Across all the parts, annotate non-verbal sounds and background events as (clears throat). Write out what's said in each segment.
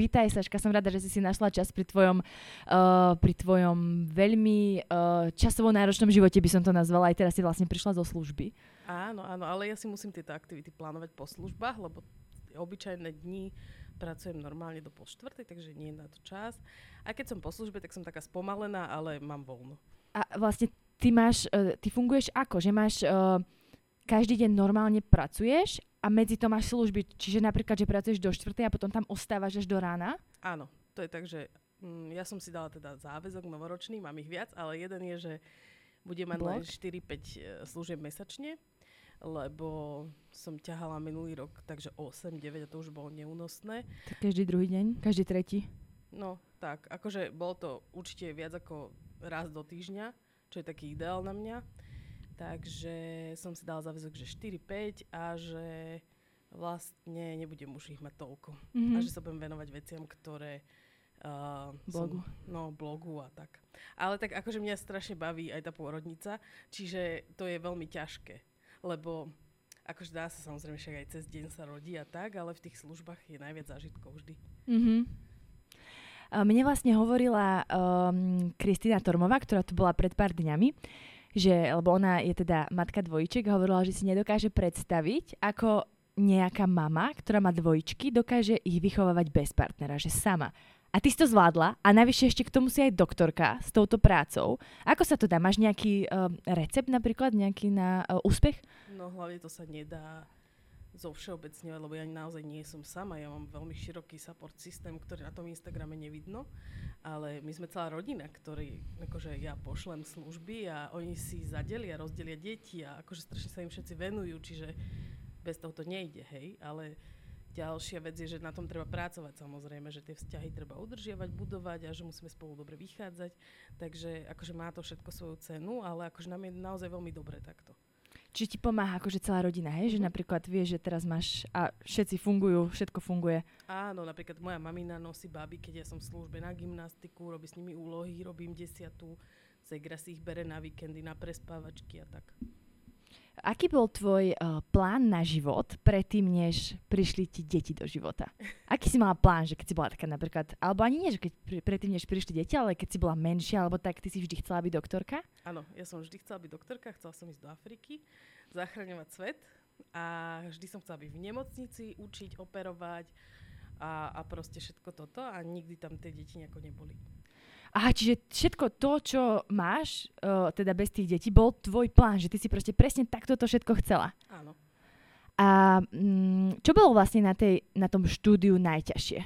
vítaj Saška, som rada, že si si našla čas pri tvojom, uh, pri tvojom veľmi uh, časovo náročnom živote, by som to nazvala, aj teraz si vlastne prišla zo služby. Áno, áno, ale ja si musím tieto aktivity plánovať po službách, lebo obyčajné dni pracujem normálne do pol štvrtej, takže nie je na to čas. A keď som po službe, tak som taká spomalená, ale mám voľno. A vlastne ty máš, uh, ty funguješ ako? Že máš každý deň normálne pracuješ a medzi to máš služby, čiže napríklad, že pracuješ do štvrtej a potom tam ostávaš až do rána? Áno, to je tak, že mm, ja som si dala teda záväzok novoročný, mám ich viac, ale jeden je, že budem mať len 4-5 e, služieb mesačne, lebo som ťahala minulý rok, takže 8-9 a to už bolo neúnosné. Tak každý druhý deň? Každý tretí? No, tak, akože bolo to určite viac ako raz do týždňa, čo je taký ideál na mňa. Takže som si dala záväzok, že 4-5 a že vlastne nebudem už ich mať toľko. Mm-hmm. A že sa budem venovať veciam, ktoré Uh, blogu. Som, no, blogu a tak. Ale tak akože mňa strašne baví aj tá pôrodnica, čiže to je veľmi ťažké, lebo akože dá sa samozrejme však aj cez deň sa rodí a tak, ale v tých službách je najviac zážitkov vždy. Mm-hmm. Mne vlastne hovorila um, Kristýna Tormová, ktorá tu bola pred pár dňami, že, lebo ona je teda matka dvojčiek a hovorila, že si nedokáže predstaviť, ako nejaká mama, ktorá má dvojčky, dokáže ich vychovávať bez partnera, že sama. A ty si to zvládla a navyše ešte k tomu si aj doktorka s touto prácou. Ako sa to dá? Máš nejaký uh, recept napríklad, nejaký na uh, úspech? No hlavne to sa nedá zo všeobecňovať, lebo ja naozaj nie som sama. Ja mám veľmi široký support systém, ktorý na tom Instagrame nevidno, ale my sme celá rodina, ktorý akože ja pošlem služby a oni si zadelia, rozdelia deti a akože strašne sa im všetci venujú, čiže bez toho to nejde, hej, ale Ďalšia vec je, že na tom treba pracovať samozrejme, že tie vzťahy treba udržiavať, budovať a že musíme spolu dobre vychádzať. Takže akože má to všetko svoju cenu, ale akože nám je naozaj veľmi dobre takto. Čiže ti pomáha akože celá rodina, hej? Že mhm. napríklad vieš, že teraz máš a všetci fungujú, všetko funguje. Áno, napríklad moja mamina nosí baby, keď ja som v službe na gymnastiku, robí s nimi úlohy, robím desiatu, Zegra si ich bere na víkendy, na prespávačky a tak. Aký bol tvoj uh, plán na život predtým, než prišli ti deti do života? Aký si mala plán, že keď si bola taká napríklad, alebo ani nie, že keď predtým, než prišli deti, ale keď si bola menšia, alebo tak, ty si vždy chcela byť doktorka? Áno, ja som vždy chcela byť doktorka, chcela som ísť do Afriky, zachraňovať svet a vždy som chcela byť v nemocnici, učiť, operovať a, a proste všetko toto a nikdy tam tie deti nejako neboli. Aha, čiže všetko to, čo máš, uh, teda bez tých detí, bol tvoj plán, že ty si proste presne takto to všetko chcela. Áno. A mm, čo bolo vlastne na, tej, na tom štúdiu najťažšie?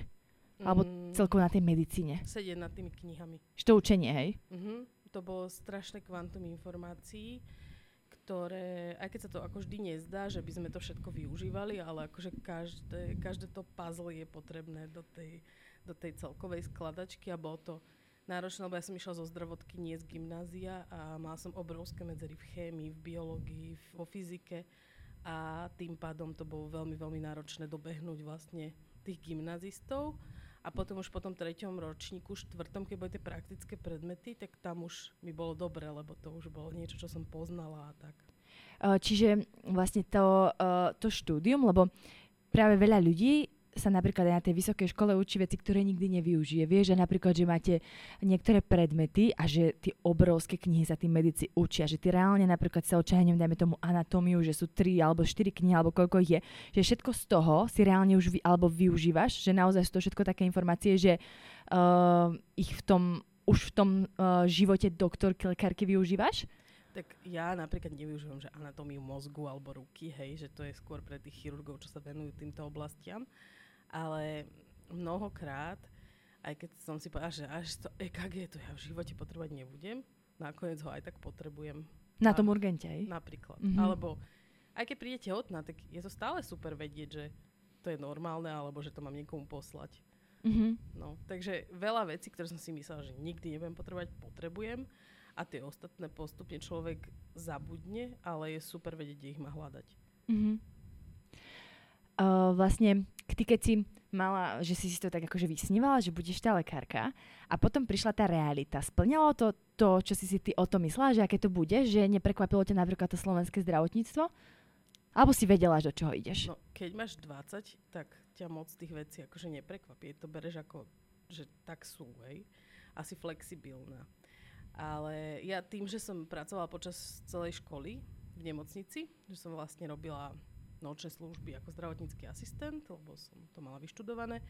Alebo mm, celkovo na tej medicíne? Sedieť nad tými knihami. Že to učenie, hej? Uh-huh. To bolo strašné kvantum informácií, ktoré, aj keď sa to ako vždy nezdá, že by sme to všetko využívali, ale akože každé, každé to puzzle je potrebné do tej, do tej celkovej skladačky a bolo to náročné, lebo ja som išla zo zdravotky, nie z gymnázia a mala som obrovské medzery v chémii, v biológii, vo fyzike a tým pádom to bolo veľmi, veľmi náročné dobehnúť vlastne tých gymnazistov. A potom už po tom treťom ročníku, štvrtom, keď boli tie praktické predmety, tak tam už mi bolo dobre, lebo to už bolo niečo, čo som poznala a tak. Čiže vlastne to, to štúdium, lebo práve veľa ľudí sa napríklad aj na tej vysokej škole učí veci, ktoré nikdy nevyužije. Vieš, že napríklad, že máte niektoré predmety a že tie obrovské knihy sa tí medici učia, že ty reálne napríklad sa neviem, dajme tomu anatómiu, že sú tri alebo štyri knihy alebo koľko je, že všetko z toho si reálne už vy, alebo využívaš, že naozaj sú to všetko také informácie, že uh, ich v tom už v tom uh, živote doktorky, lekárky využívaš? Tak ja napríklad nevyužívam, že anatómiu mozgu alebo ruky, hej, že to je skôr pre tých chirurgov, čo sa venujú týmto oblastiam ale mnohokrát, aj keď som si povedala, že až to EKG to ja v živote potrebovať nebudem, nakoniec ho aj tak potrebujem. Na tom urgente, aj? Napríklad. Mm-hmm. Alebo aj keď príde tehotná, tak je to stále super vedieť, že to je normálne, alebo že to mám niekomu poslať. Mm-hmm. No, takže veľa vecí, ktoré som si myslela, že nikdy nebudem potrebovať, potrebujem a tie ostatné postupne človek zabudne, ale je super vedieť, kde ich má hľadať. Mm-hmm. Uh, vlastne ty keď si mala, že si si to tak akože vysnívala, že budeš tá lekárka a potom prišla tá realita. Splňalo to to, čo si si ty o to myslela, že aké to bude, že neprekvapilo ťa napríklad to slovenské zdravotníctvo? Alebo si vedela, do čoho ideš? No, keď máš 20, tak ťa moc tých vecí akože neprekvapí. To bereš ako, že tak sú, hej. Asi flexibilná. Ale ja tým, že som pracovala počas celej školy v nemocnici, že som vlastne robila nočné služby ako zdravotnícky asistent, lebo som to mala vyštudované,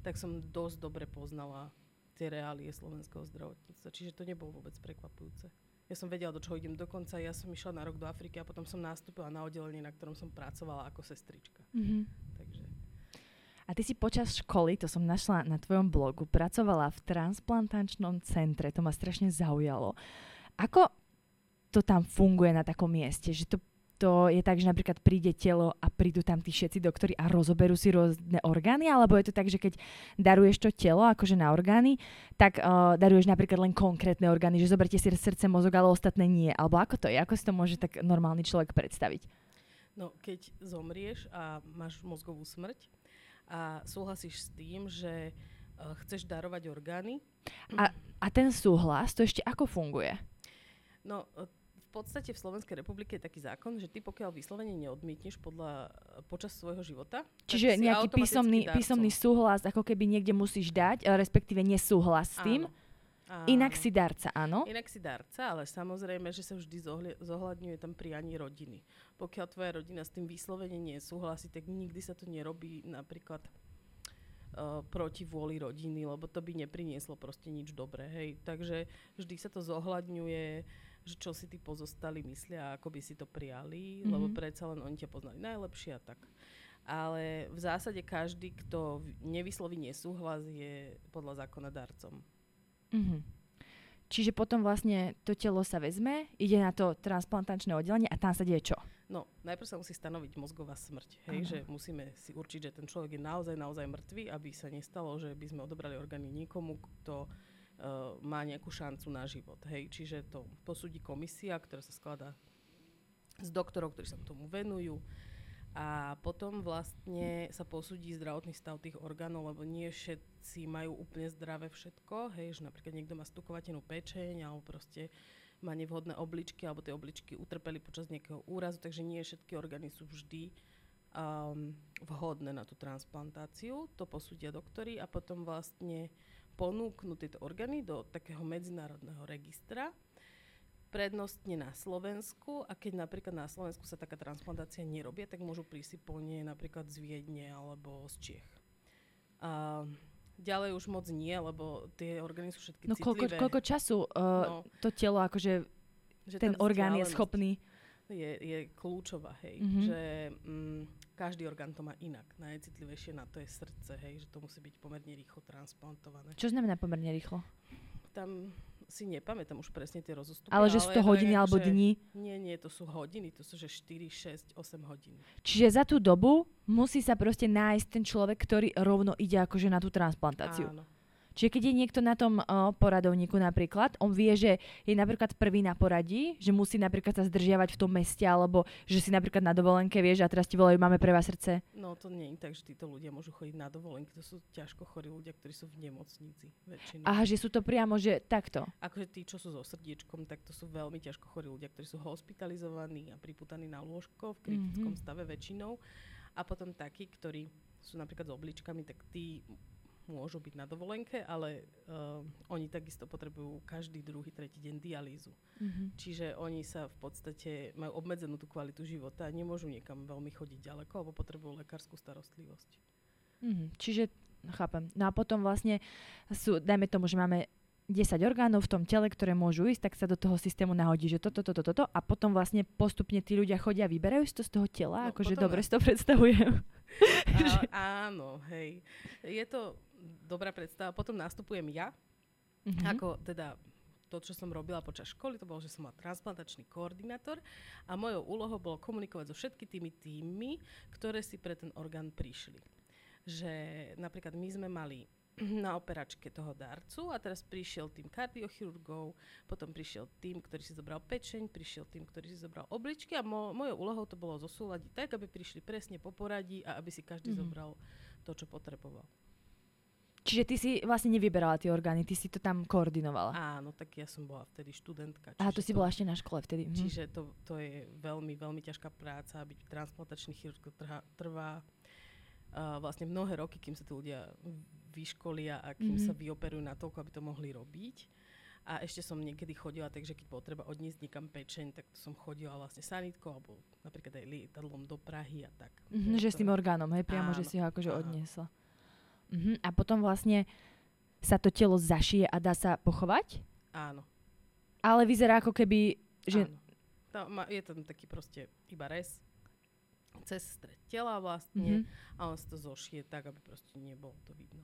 tak som dosť dobre poznala tie reálie slovenského zdravotníctva. Čiže to nebolo vôbec prekvapujúce. Ja som vedela, do čoho idem dokonca. Ja som išla na rok do Afriky a potom som nastúpila na oddelenie, na ktorom som pracovala ako sestrička. Mhm. Takže A ty si počas školy, to som našla na tvojom blogu, pracovala v transplantačnom centre. To ma strašne zaujalo. Ako to tam funguje na takom mieste? Že to, to je tak, že napríklad príde telo a prídu tam tí všetci doktori a rozoberú si rôzne orgány? Alebo je to tak, že keď daruješ to telo akože na orgány, tak uh, daruješ napríklad len konkrétne orgány, že zoberte si srdce, mozog, ale ostatné nie. Alebo ako to je? Ako si to môže tak normálny človek predstaviť? No, keď zomrieš a máš mozgovú smrť a súhlasíš s tým, že uh, chceš darovať orgány, A ten súhlas, to ešte ako funguje? no v podstate v Slovenskej republike je taký zákon, že ty pokiaľ vyslovene neodmietneš podľa, uh, počas svojho života, Čiže nejaký písomný, písomný súhlas, ako keby niekde musíš dať, e, respektíve nesúhlas s tým. Áno. Inak Áno. si darca, áno? Inak si darca, ale samozrejme, že sa vždy zohľa- zohľadňuje tam prianie rodiny. Pokiaľ tvoja rodina s tým vyslovene nesúhlasí, tak nikdy sa to nerobí napríklad uh, proti vôli rodiny, lebo to by neprinieslo proste nič dobré. Hej. Takže vždy sa to zohľadňuje, že čo si tí pozostali myslia, ako by si to prijali, mm-hmm. lebo predsa len oni ťa poznali najlepšie a tak. Ale v zásade každý, kto nevysloví nesúhlas, je podľa zákona darcom. Mhm. Čiže potom vlastne to telo sa vezme, ide na to transplantačné oddelenie a tam sa deje čo? No, najprv sa musí stanoviť mozgová smrť. Hej, Áno. že musíme si určiť, že ten človek je naozaj, naozaj mŕtvý, aby sa nestalo, že by sme odobrali orgány niekomu, kto má nejakú šancu na život. Hej, čiže to posúdi komisia, ktorá sa skladá z doktorov, ktorí sa tomu venujú. A potom vlastne sa posúdi zdravotný stav tých orgánov, lebo nie všetci majú úplne zdravé všetko. Hej, že napríklad niekto má stukovatenú pečeň alebo proste má nevhodné obličky alebo tie obličky utrpeli počas nejakého úrazu, takže nie všetky orgány sú vždy um, vhodné na tú transplantáciu. To posúdia doktori a potom vlastne ponúknú tieto orgány do takého medzinárodného registra prednostne na Slovensku a keď napríklad na Slovensku sa taká transplantácia nerobia, tak môžu prísť po nej napríklad z Viedne alebo z Čiech. A ďalej už moc nie, lebo tie orgány sú všetky No koľko, citlivé. koľko času uh, No. to telo, akože že ten orgán je schopný... Je, je kľúčová, hej. Mhm. Že mm, každý orgán to má inak. Najcitlivejšie na to je srdce, hej, že to musí byť pomerne rýchlo transplantované. Čo znamená pomerne rýchlo? Tam si nepamätám už presne tie rozostupy. Ale že sú to je hodiny alebo že- dní? Nie, nie, to sú hodiny, to sú že 4, 6, 8 hodín. Čiže za tú dobu musí sa proste nájsť ten človek, ktorý rovno ide akože na tú transplantáciu. Áno. Čiže keď je niekto na tom uh, poradovníku napríklad, on vie, že je napríklad prvý na poradí, že musí napríklad sa zdržiavať v tom meste, alebo že si napríklad na dovolenke vieš a teraz ti volajú, máme pre vás srdce. No to nie je tak, že títo ľudia môžu chodiť na dovolenky. To sú ťažko chorí ľudia, ktorí sú v nemocnici väčšinou. Aha, že sú to priamo, že takto. Akože tí, čo sú so srdiečkom, tak to sú veľmi ťažko chorí ľudia, ktorí sú hospitalizovaní a priputaní na lôžko v kritickom Mhm. stave väčšinou. A potom takí, ktorí sú napríklad s obličkami, tak tí môžu byť na dovolenke, ale uh, oni takisto potrebujú každý druhý, tretí deň dialýzu. Mhm. Čiže oni sa v podstate majú obmedzenú tú kvalitu života a nemôžu niekam veľmi chodiť ďaleko, alebo potrebujú lekárskú starostlivosť. Mhm. Čiže, chápem. No a potom vlastne sú, dajme tomu, že máme 10 orgánov v tom tele, ktoré môžu ísť, tak sa do toho systému nahodí, že toto, toto, toto a potom vlastne postupne tí ľudia chodia a vyberajú si to z toho tela, No, akože dobre si to predstavujem. (laughs) A, áno, hej. Je to dobrá predstava. Potom nastupujem ja, Mhm. ako teda to, čo som robila počas školy, to bolo, že som mala transplantačný koordinátor a mojou úlohou bolo komunikovať so všetky tými týmmi, ktoré si pre ten orgán prišli. Že napríklad my sme mali (clears throat) na operačke toho darcu a teraz prišiel tým kardiochirurgov, potom prišiel tým, ktorý si zobral pečeň, prišiel tým, ktorý si zobral obličky a mo- mojou úlohou to bolo zosúľadiť tak, aby prišli presne po poradí a aby si každý Mhm. zobral to, čo potreboval. Čiže ty si vlastne nevyberala tie orgány, ty si to tam koordinovala. Áno, tak ja som bola vtedy študentka. A to si bola ešte na škole vtedy. Mhm. Čiže to, to je veľmi, veľmi ťažká práca, byť transplantačný chirurg trvá, trvá uh, vlastne mnohé roky, kým sa tu ľudia vyškolia a kým mm-hmm. sa vyoperujú na toľko, aby to mohli robiť. A ešte som niekedy chodila, takže keď bolo treba odniesť niekam pečeň, tak to som chodila vlastne sanitkou alebo napríklad aj lietadlom do Prahy a tak. Mm-hmm, že s tým orgánom, hej, priamo, áno, že si ho akože áno. odniesla. Mm-hmm, a potom vlastne sa to telo zašije a dá sa pochovať? Áno. Ale vyzerá ako keby, že... Áno. To má, je tam taký proste iba res cez stred tela vlastne mm-hmm. a on sa to zošije tak, aby proste nebolo to vidno.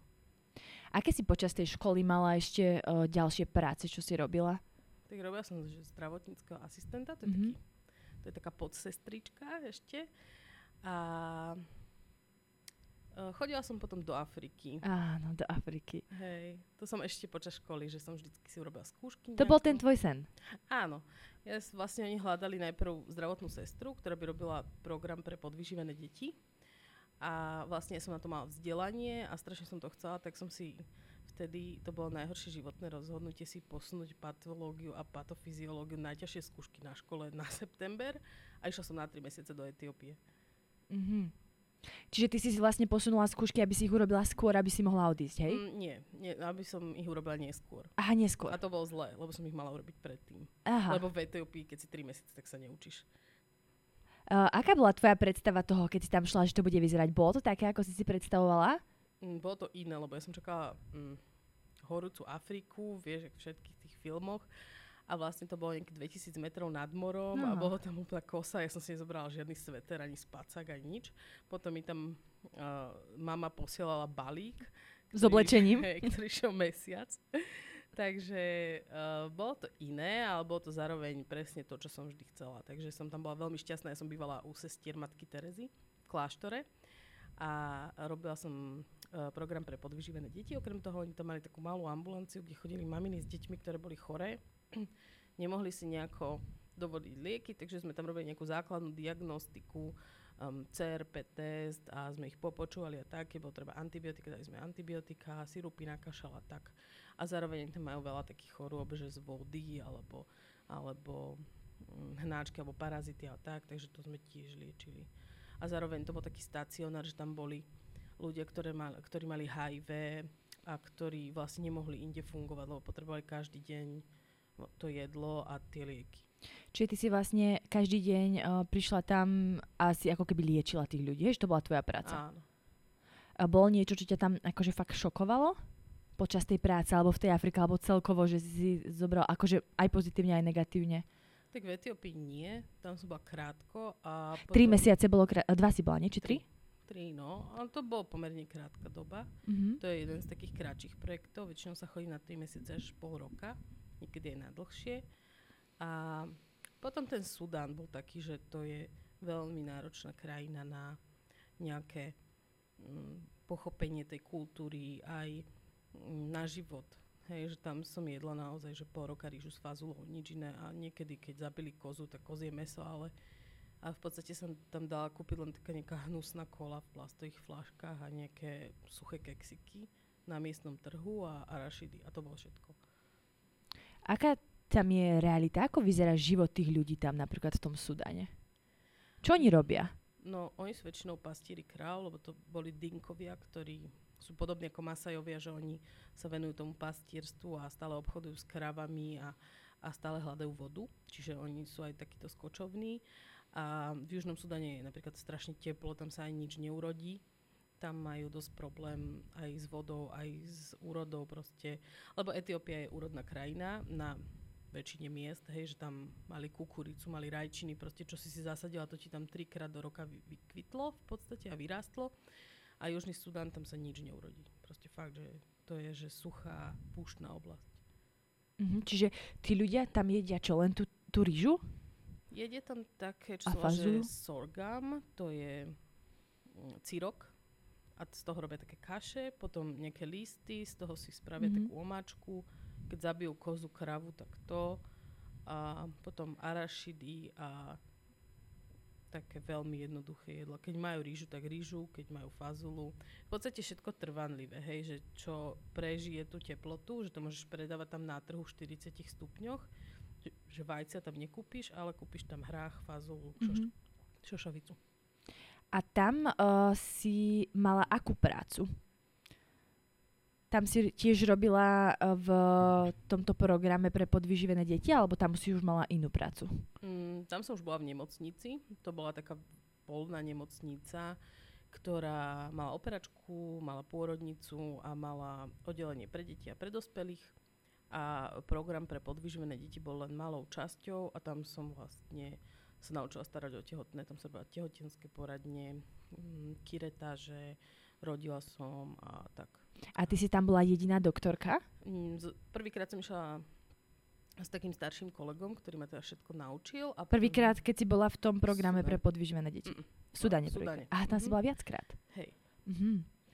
Aké si počas tej školy mala ešte uh, ďalšie práce, čo si robila? Tak robila som že zdravotníckého asistenta, to je, mm-hmm. taký, to je taká podsestrička ešte. A chodila som potom do Afriky. Áno, do Afriky. Hej, to som ešte počas školy, že som vždycky si urobila skúšky. To nejakú. bol ten tvoj sen? Áno. Ja vlastne oni hľadali najprv zdravotnú sestru, ktorá by robila program pre podvyživené deti a vlastne som na to mala vzdelanie a strašne som to chcela, tak som si vtedy, to bolo najhoršie životné rozhodnutie si posunúť patológiu a patofyziológiu, najťažšie skúšky na škole na (laughs) september a išla som na 3 mesiace do Etiópie. Mm-hmm. Čiže ty si si vlastne posunula skúšky, aby si ich urobila skôr, aby si mohla odísť, hej? Mm, nie, nie, aby som ich urobila neskôr. Aha, neskôr. A to bolo zlé, lebo som ich mala urobiť predtým. Aha. Lebo v Etiópii, keď si 3 mesiace, tak sa neučíš. Uh, aká bola tvoja predstava toho, keď si tam šla, že to bude vyzerať? Bolo to také, ako si si predstavovala? Mm, bolo to iné, lebo ja som čakala mm, horúcu Afriku, vieš, v všetkých tých filmoch. A vlastne to bolo nejakých 2000 metrov nad morom no. a bolo tam úplná kosa. Ja som si nezobrala žiadny sveter, ani spacák, ani nič. Potom mi tam uh, mama posielala balík. Ktorý, S oblečením? (laughs) Ktorý šiel mesiac. Takže uh, bolo to iné, ale bolo to zároveň presne to, čo som vždy chcela. Takže som tam bola veľmi šťastná. Ja som bývala u sestier matky Terezy v kláštore a robila som uh, program pre podvyživené deti. Okrem toho oni tam mali takú malú ambulanciu, kde chodili maminy s deťmi, ktoré boli choré. (clears throat) Nemohli si nejako dovodiť lieky, takže sme tam robili nejakú základnú diagnostiku, um, CRP test a sme ich popočúvali a tak, keď bolo treba antibiotika, dali sme antibiotika, sirupy na kašal a tak. A zároveň tam majú veľa takých chorôb, že z vody alebo, alebo um, hnáčky alebo parazity a tak, takže to sme tiež liečili. A zároveň to bol taký stacionár, že tam boli ľudia, ktoré mal, ktorí mali HIV a ktorí vlastne nemohli inde fungovať, lebo potrebovali každý deň to jedlo a tie lieky. Čiže ty si vlastne každý deň uh, prišla tam a si ako keby liečila tých ľudí, že to bola tvoja práca. Áno. A bolo niečo, čo ťa tam akože fakt šokovalo počas tej práce, alebo v tej Afrike, alebo celkovo, že si zobral akože aj pozitívne, aj negatívne? Tak v Etiópii nie, tam som bola krátko. A potom... Tri mesiace bolo, krát... dva si bola, nie? Či tri? Tri, no. Ale to bolo pomerne krátka doba. Mm-hmm. To je jeden z takých krátších projektov. Väčšinou sa chodí na tri mesiace až pol roka. Niekedy aj na dlhšie. A potom ten Sudán bol taký, že to je veľmi náročná krajina na nejaké mm, pochopenie tej kultúry, aj mm, na život. Hej, že tam som jedla naozaj, že pol roka rýžu s fazulou, nič iné. A niekedy, keď zabili kozu, tak kozie meso, ale a v podstate som tam dala kúpiť len taká nejaká hnusná kola v plastových flaškách a nejaké suché keksiky na miestnom trhu a, a rašidy. A to bolo všetko. Aká tam je realita? Ako vyzerá život tých ľudí tam napríklad v tom Sudáne? Čo oni robia? No, oni sú väčšinou pastíri kráľ, lebo to boli dinkovia, ktorí sú podobní ako Masajovia, že oni sa venujú tomu pastierstvu a stále obchodujú s kravami a, a stále hľadajú vodu. Čiže oni sú aj takíto skočovní. A v Južnom Sudane je napríklad strašne teplo, tam sa aj nič neurodí. Tam majú dosť problém aj s vodou, aj s úrodou proste. Lebo Etiópia je úrodná krajina na väčšine miest, hej, že tam mali kukuricu, mali rajčiny, proste čo si si zasadila, to ti tam trikrát do roka vykvitlo v podstate a vyrástlo. A Južný Sudán tam sa nič neurodí. Proste fakt, že to je že suchá púštna oblasť. Mm-hmm, čiže tí ľudia tam jedia čo, len tú, tú rýžu? Jedia tam také, čo sa sorgam, to je mm, cirok a z toho robia také kaše, potom nejaké listy, z toho si spravia mm-hmm. takú omáčku, keď zabijú kozu, kravu, tak to. A potom arašidy a také veľmi jednoduché jedlo. Keď majú rýžu, tak rýžu, keď majú fazulu. V podstate všetko trvanlivé, hej, že čo prežije tú teplotu, že to môžeš predávať tam na trhu v 40 stupňoch, že, že vajcia tam nekúpiš, ale kúpiš tam hrách, fazulu, šoš, Mhm. šošovicu. A tam uh, si mala akú prácu? Tam si tiež robila uh, v tomto programe pre podvyživené deti, alebo tam si už mala inú prácu? Mm, tam som už bola v nemocnici. To bola taká polná nemocnica, ktorá mala operačku, mala pôrodnicu a mala oddelenie pre deti a pre dospelých. A program pre podvyživené deti bol len malou časťou a tam som vlastne sa naučila starať o tehotné. Tam sa robila tehotenské poradne, mm, kiretáže, rodila som a tak. A ty si tam bola jediná doktorka? Mm, Prvýkrát som išla s takým starším kolegom, ktorý ma teda všetko naučil. A Prvýkrát, keď si bola v tom programe Sudane. pre podvyživené deti. Mm, V Sudane. v. Sudane. Aha, tam si Mhm. bola viackrát. Hej. Mhm.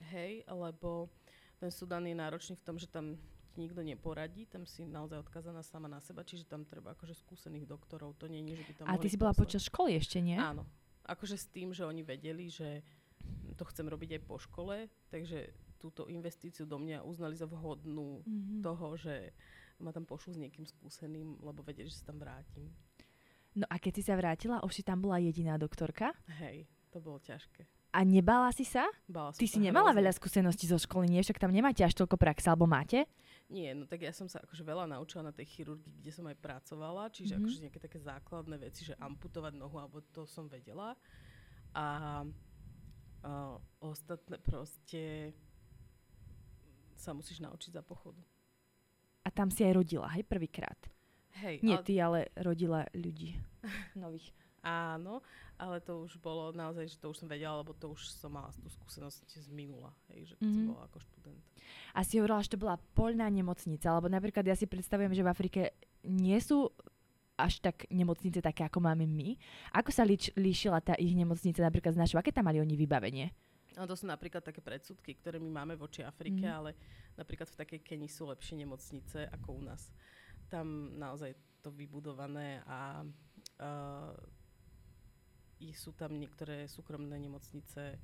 Hej, lebo ten Sudan je náročný v tom, že tam ti nikto neporadí, tam si naozaj odkazaná sama na seba, čiže tam treba akože skúsených doktorov, to nie je, že by tam A ty si bola poslať. počas školy ešte, nie? Áno, akože s tým, že oni vedeli, že to chcem robiť aj po škole, takže túto investíciu do mňa uznali za vhodnú Mhm. toho, že ma tam pošlu s niekým skúseným, lebo vedeli, že sa tam vrátim. No a keď si sa vrátila, už si tam bola jediná doktorka? Hej, to bolo ťažké. A nebala si sa? Bála som Ty sa si nemala veľa skúseností zo školy, nie? Však tam nemáte až toľko praxe, alebo máte? Nie, no tak ja som sa akože veľa naučila na tej chirurgii, kde som aj pracovala, čiže Mhm. mm-hmm. akože nejaké také základné veci, že amputovať nohu, alebo to som vedela. A, a ostatné proste sa musíš naučiť za pochodu. A tam si aj rodila, hej, prvýkrát. Hej, Nie ale, ty, ale rodila ľudí (laughs) nových. Áno, ale to už bolo naozaj, že to už som vedela, lebo to už som mala tú skúsenosť z minula, hej, že keď mm-hmm. som Mhm. bola ako študent. A si hovorila, že to bola poľná nemocnica, lebo napríklad ja si predstavujem, že v Afrike nie sú až tak nemocnice také, ako máme my. Ako sa líč, líšila tá ich nemocnica napríklad z našou? Aké tam mali oni vybavenie? No to sú napríklad také predsudky, ktoré my máme voči Afrike, mm. ale napríklad v takej Keni sú lepšie nemocnice ako u nás. Tam naozaj to vybudované a uh, sú tam niektoré súkromné nemocnice,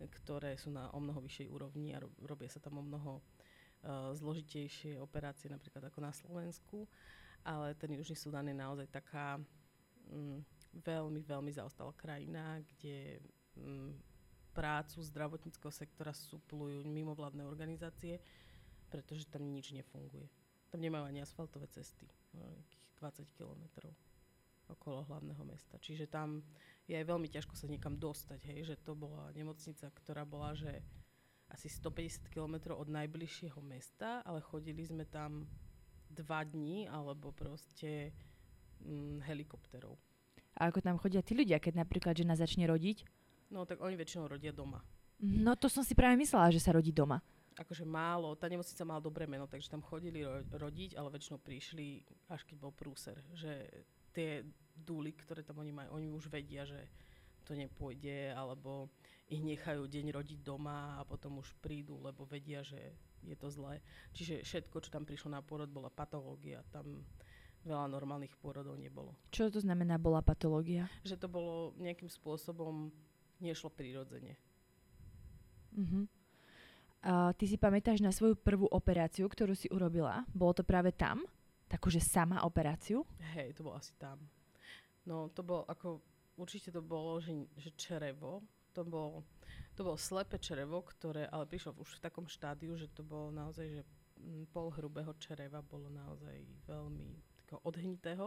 ktoré sú na o mnoho vyššej úrovni a ro- robia sa tam o mnoho uh, zložitejšie operácie, napríklad ako na Slovensku. Ale ten Južný Sudan je naozaj taká mm, veľmi, veľmi zaostalá krajina, kde mm, prácu zdravotníckého sektora suplujú mimovládne organizácie, pretože tam nič nefunguje. Tam nemajú ani asfaltové cesty, no, nejakých 20 kilometrov okolo hlavného mesta. Čiže tam je aj veľmi ťažko sa niekam dostať, hej, že to bola nemocnica, ktorá bola, že asi 150 kilometrov od najbližšieho mesta, ale chodili sme tam dva dní, alebo proste mm, helikopterou. A ako tam chodia tí ľudia, keď napríklad žena začne rodiť? No tak oni väčšinou rodia doma. No to som si práve myslela, že sa rodí doma. akože málo, tá nemocnica mala dobré meno, takže tam chodili ro- rodiť, ale väčšinou prišli, až keď bol prúser. Že tie dúly, ktoré tam oni majú, oni už vedia, že to nepôjde, alebo ich nechajú deň rodiť doma a potom už prídu, lebo vedia, že je to zlé. Čiže všetko, čo tam prišlo na pôrod, bola patológia. Tam veľa normálnych pôrodov nebolo. Čo to znamená bola patológia? Že to bolo nejakým spôsobom, nešlo prirodzene. Uh-huh. Uh, ty si pamätáš na svoju prvú operáciu, ktorú si urobila? Bolo to práve tam? Takúže sama operáciu? Hej, to bolo asi tam. No, to bolo ako, určite to bolo, že, že črevo, to bolo, to bolo slepé črevo, ktoré, ale prišlo už v takom štádiu, že to bolo naozaj, že mm, pol hrubého čreva bolo naozaj veľmi takého odhnitého,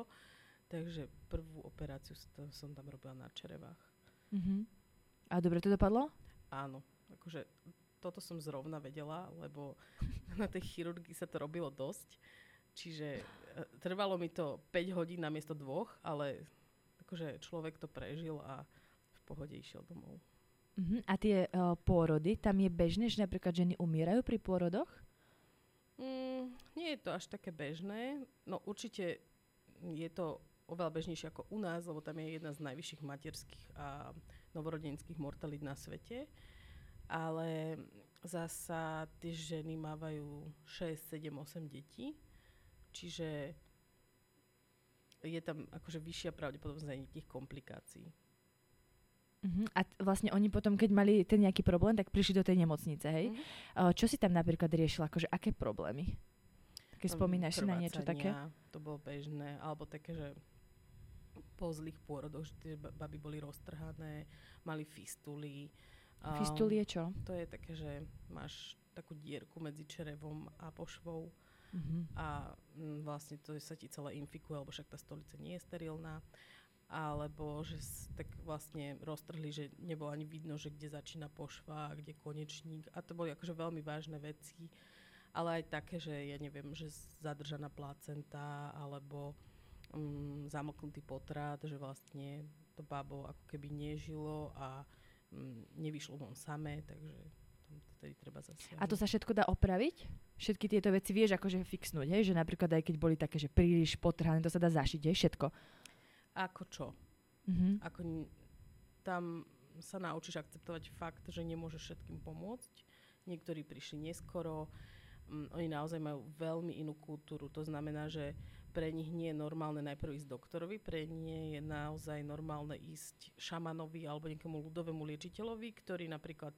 takže prvú operáciu som, tam robila na črevách. Uh-huh. A dobre to dopadlo? Áno, akože toto som zrovna vedela, lebo (laughs) na tej chirurgii sa to robilo dosť. Čiže e, trvalo mi to 5 hodín namiesto dvoch, ale akože človek to prežil a v pohode išiel domov. Uh-huh. A tie uh, pôrody, tam je bežné, že napríklad ženy umierajú pri pôrodoch? Mm, nie je to až také bežné. No určite je to oveľa bežnejšie ako u nás, lebo tam je jedna z najvyšších materských a novorodenských mortalít na svete. Ale zasa tie ženy mávajú 6, 7, 8 detí. Čiže je tam akože vyššia pravdepodobnosť aj nejakých komplikácií. Uh-huh. A t- vlastne oni potom, keď mali ten nejaký problém, tak prišli do tej nemocnice, hej? Uh, čo si tam napríklad riešila? Akože aké problémy? Keď Tam spomínaš si na niečo také? To bolo bežné. Alebo také, že po zlých pôrodoch, že tie ba- baby boli roztrhané, mali fistuly. Um, Fistul je čo? To je také, že máš takú dierku medzi črevom a pošvou Uh-huh. a mm, vlastne to sa ti celé infikuje, lebo však tá stolica nie je sterilná. Alebo že tak vlastne roztrhli, že nebolo ani vidno, že kde začína pošva, kde konečník. A to boli akože veľmi vážne veci. Ale aj také, že ja neviem, že zadržaná placenta alebo mm, zamlknutý potrat, že vlastne to babo ako keby nežilo a mm, nevyšlo von samé, takže vtedy treba zasiahnuť. A to sa všetko dá opraviť? Všetky tieto veci vieš akože fixnúť, hej? Že napríklad aj keď boli také, že príliš potrhané, to sa dá zašiť, hej? Všetko. Ako čo? Uh-huh. Ako tam sa naučíš akceptovať fakt, že nemôžeš všetkým pomôcť. Niektorí prišli neskoro. Mm, oni naozaj majú veľmi inú kultúru. To znamená, že pre nich nie je normálne najprv ísť doktorovi, pre nich je naozaj normálne ísť šamanovi alebo niekomu ľudovému liečiteľovi, ktorý napríklad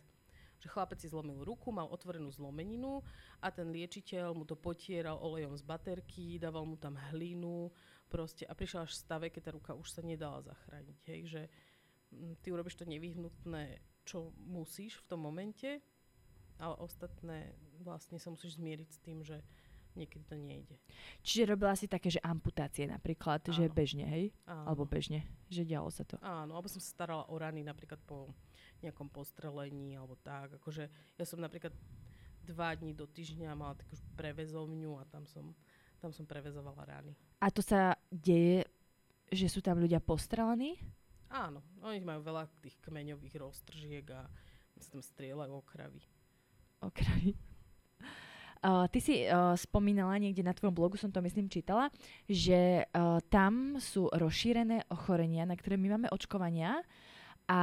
že chlapec si zlomil ruku, mal otvorenú zlomeninu a ten liečiteľ mu to potieral olejom z baterky, dával mu tam hlinu proste a prišiel až v stave, keď tá ruka už sa nedala zachrániť. Hej, že mm, ty urobíš to nevyhnutné, čo musíš v tom momente, ale ostatné vlastne sa musíš zmieriť s tým, že niekedy to nejde. Čiže robila si také, že amputácie napríklad, že Áno. bežne, hej? Áno. Alebo bežne, že dialo sa to. Áno, alebo som sa starala o rany napríklad po nejakom postrelení alebo tak. Akože ja som napríklad dva dní do týždňa mala takú prevezovňu a tam som, tam som prevezovala rany. A to sa deje, že sú tam ľudia postrelaní? Áno, oni majú veľa tých kmeňových roztržiek a sa tam strieľajú okravy. Okraj. (laughs) Uh, ty si uh, spomínala niekde na tvojom blogu, som to myslím čítala, že uh, tam sú rozšírené ochorenia, na ktoré my máme očkovania a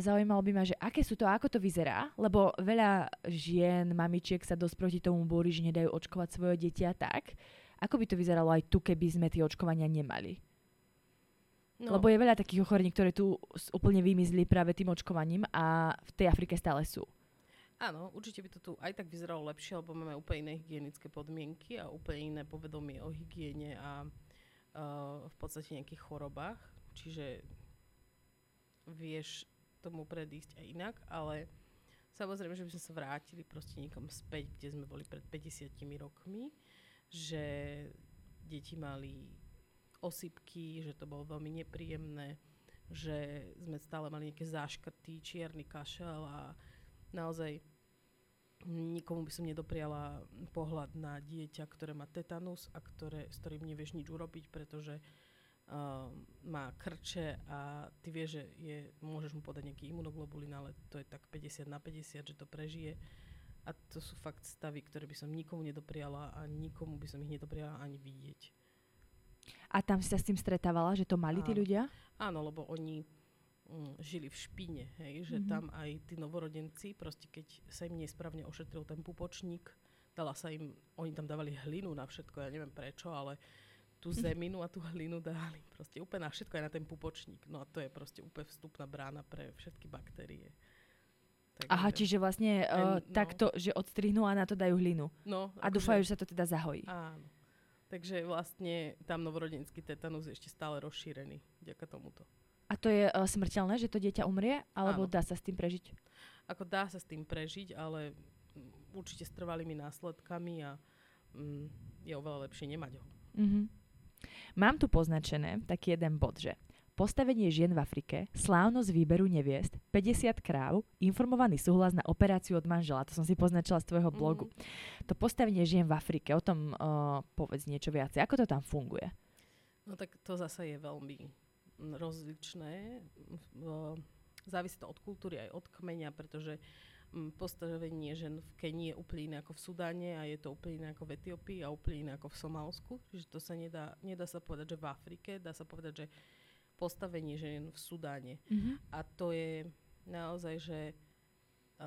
zaujímalo by ma, že aké sú to a ako to vyzerá, lebo veľa žien, mamičiek sa dosť proti tomu búri, že nedajú očkovať svoje dieťa tak. Ako by to vyzeralo aj tu, keby sme tie očkovania nemali? No, Lebo je veľa takých ochorení, ktoré tu úplne vymizli práve tým očkovaním a v tej Afrike stále sú. áno, určite by to tu aj tak vyzeralo lepšie, lebo máme úplne iné hygienické podmienky a úplne iné povedomie o hygiene a uh, v podstate nejakých chorobách. Čiže vieš tomu predísť aj inak, ale samozrejme, že by sme sa vrátili proste niekam späť, kde sme boli pred 50 rokmi, že deti mali osypky, že to bolo veľmi nepríjemné, že sme stále mali nejaké záškrty, čierny kašel a naozaj nikomu by som nedopriala pohľad na dieťa, ktoré má tetanus a ktoré, s ktorým nevieš nič urobiť, pretože uh, má krče a ty vieš, že je, môžeš mu podať nejaký imunoglobulín, ale to je tak 50 na 50, že to prežije. A to sú fakt stavy, ktoré by som nikomu nedopriala a nikomu by som ich nedopriala ani vidieť. A tam si sa s tým stretávala, že to mali tí Áno. ľudia? Áno, lebo oni mm, žili v špine, hej, že Mhm. tam aj tí novorodenci, proste keď sa im nesprávne ošetril ten pupočník, dala sa im, oni tam dávali hlinu na všetko, ja neviem prečo, ale tú zeminu a tú hlinu dali proste úplne na všetko, aj na ten pupočník. No a to je proste úplne vstupná brána pre všetky baktérie. Takže, Aha, čiže vlastne uh, no. takto, že odstrihnú a na to dajú hlinu. no, A dúfajú, že sa to teda zahojí. Áno. Takže vlastne tam novorodenský tetanus je ešte stále rozšírený vďaka tomuto. A to je uh, smrteľné, že to dieťa umrie? Alebo Áno. dá sa s tým prežiť? Ako dá sa s tým prežiť, ale mm, určite s trvalými následkami a mm, je oveľa lepšie nemať ho. Mhm. Mám tu poznačené taký jeden bod, že postavenie žien v Afrike, slávnosť výberu neviest, 50 kráv, informovaný súhlas na operáciu od manžela. To som si poznačila z tvojho blogu. Mhm. To postavenie žien v Afrike, o tom uh, povedz niečo viacej. Ako to tam funguje? No tak to zasa je veľmi mm, rozličné. Závisí to od kultúry aj od kmeňa, pretože mm, postavenie žen v Kenii je úplne iné ako v Sudáne a je to úplne iné ako v Etiópii a úplne iné ako v Somálsku. Čiže to sa nedá, nedá sa povedať, že v Afrike, dá sa povedať, že postavenie žien v Sudáne. Mhm. A to je naozaj, že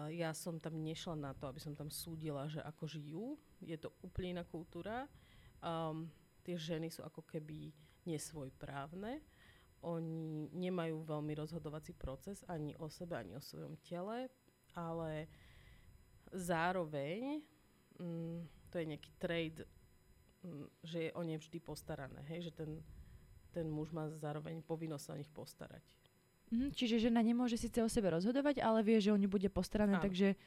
ja som tam nešla na to, aby som tam súdila, že ako žijú. Je to úplne iná kultúra. Um, tie ženy sú ako keby nesvojprávne. oni nemajú veľmi rozhodovací proces ani o sebe, ani o svojom tele, ale zároveň mm, to je nejaký trade, mm, že je o ne vždy postarané, hej, že ten, ten muž má zároveň povinnosť sa o nich postarať. Mhm, čiže žena nemôže síce o sebe rozhodovať, ale vie, že o ňu bude postarané, Áno. takže...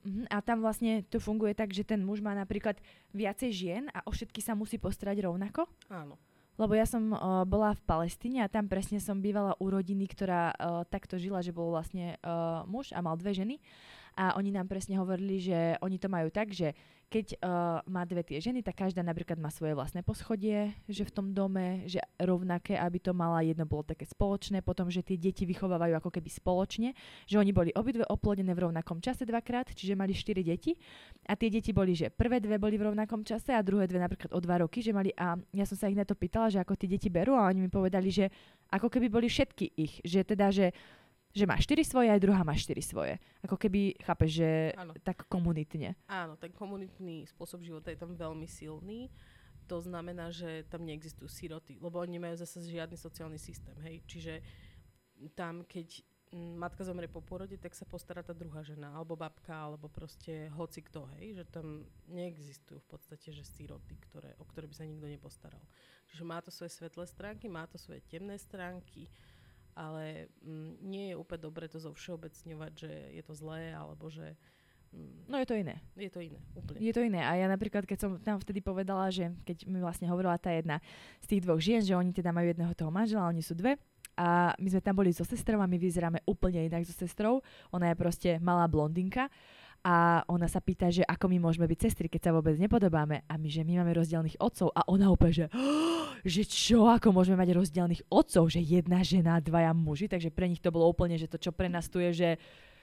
Mhm, a tam vlastne to funguje tak, že ten muž má napríklad viacej žien a o všetky sa musí postarať rovnako? Áno. Lebo ja som uh, bola v Palestíne a tam presne som bývala u rodiny, ktorá uh, takto žila, že bol vlastne uh, muž a mal dve ženy. A oni nám presne hovorili, že oni to majú tak, že keď uh, má dve tie ženy, tak každá napríklad má svoje vlastné poschodie, že v tom dome, že rovnaké, aby to mala, jedno bolo také spoločné, potom, že tie deti vychovávajú ako keby spoločne, že oni boli obidve oplodené v rovnakom čase dvakrát, čiže mali štyri deti. A tie deti boli, že prvé dve boli v rovnakom čase a druhé dve napríklad o dva roky, že mali a ja som sa ich na to pýtala, že ako tie deti berú a oni mi povedali, že ako keby boli všetky ich, že teda, že že má štyri svoje, aj druhá má štyri svoje. Ako keby, chápeš, že Áno. tak komunitne. Áno, ten komunitný spôsob života je tam veľmi silný. To znamená, že tam neexistujú siroty, lebo oni nemajú zase žiadny sociálny systém, hej. Čiže tam, keď matka zomrie po porode, tak sa postará tá druhá žena, alebo babka, alebo proste hoci kto, hej, že tam neexistujú v podstate, že síroty, ktoré, o ktoré by sa nikto nepostaral. Čiže má to svoje svetlé stránky, má to svoje temné stránky, ale mm, nie je úplne dobre to zo všeobecňovať, že je to zlé, alebo že... Mm, no je to iné. Je to iné, úplne. Je to iné. A ja napríklad, keď som tam vtedy povedala, že keď mi vlastne hovorila tá jedna z tých dvoch žien, že oni teda majú jedného toho manžela, oni sú dve, a my sme tam boli so sestrou a my vyzeráme úplne inak so sestrou. Ona je proste malá blondinka a ona sa pýta, že ako my môžeme byť sestry, keď sa vôbec nepodobáme. A my, že my máme rozdielných otcov. A ona úplne, že, oh, (gasps) že čo, ako môžeme mať rozdielných otcov, že jedna žena, dvaja muži, takže pre nich to bolo úplne, že to, čo pre nás tu je, že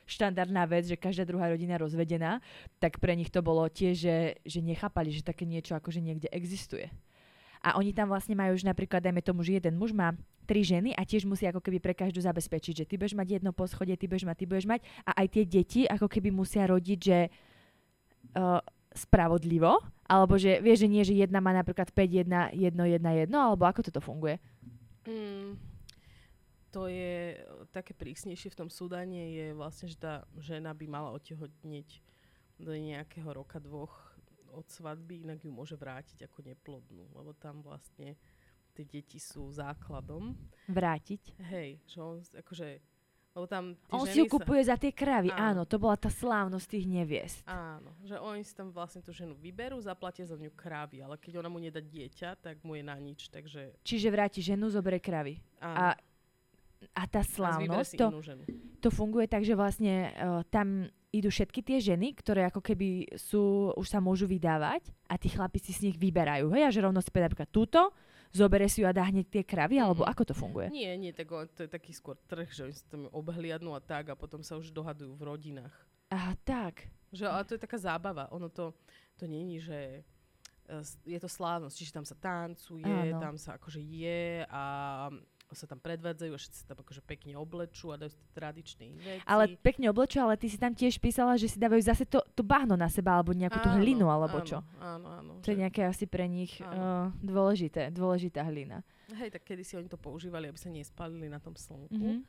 štandardná vec, že každá druhá rodina rozvedená, tak pre nich to bolo tiež, že, že nechápali, že také niečo akože niekde existuje. A oni tam vlastne majú už napríklad, dajme tomu, že jeden muž má tri ženy a tiež musí ako keby pre každú zabezpečiť, že ty budeš mať jedno poschodie, ty budeš mať, ty budeš mať a aj tie deti ako keby musia rodiť, že uh, spravodlivo, alebo že vieš, že nie, že jedna má napríklad 5, jedna, jedno, jedna, jedno, alebo ako toto funguje? Mm, to je také prísnejšie v tom súdane je vlastne, že tá žena by mala otehotnieť do nejakého roka, dvoch od svadby, inak ju môže vrátiť ako neplodnú, lebo tam vlastne tie deti sú základom. Vrátiť? Hej, že on akože lebo tam on si ju kupuje sa... za tie kravy, áno. áno, to bola tá slávnosť tých neviest. Áno, že oni si tam vlastne tú ženu vyberú, zaplatia za ňu kravy, ale keď ona mu nedá dieťa, tak mu je na nič, takže... Čiže vráti ženu, zoberie kravy. Áno. A, a tá slávnosť, to, to funguje tak, že vlastne uh, tam idú všetky tie ženy, ktoré ako keby sú, už sa môžu vydávať a tí chlapi si z nich vyberajú. Hej, a že rovno si napríklad túto, zobere si ju a dá hneď tie kravy, alebo mm. ako to funguje? Nie, nie, tak, to je taký skôr trh, že oni sa tam obhliadnú a tak a potom sa už dohadujú v rodinách. Aha, tak. Že, ale to je taká zábava. Ono to, to není, že e, je to slávnosť, čiže tam sa tancuje, Áno. tam sa akože je a sa tam predvádzajú a všetci sa tam akože pekne oblečú a dajú si tradičné veci. Ale pekne oblečú, ale ty si tam tiež písala, že si dávajú zase to, to bahno na seba, alebo nejakú áno, tú hlinu, alebo áno, čo. Áno, áno. To je nejaké asi pre nich uh, dôležité, dôležitá hlina. Hej, tak kedy si oni to používali, aby sa nespalili na tom slnku. Mm-hmm.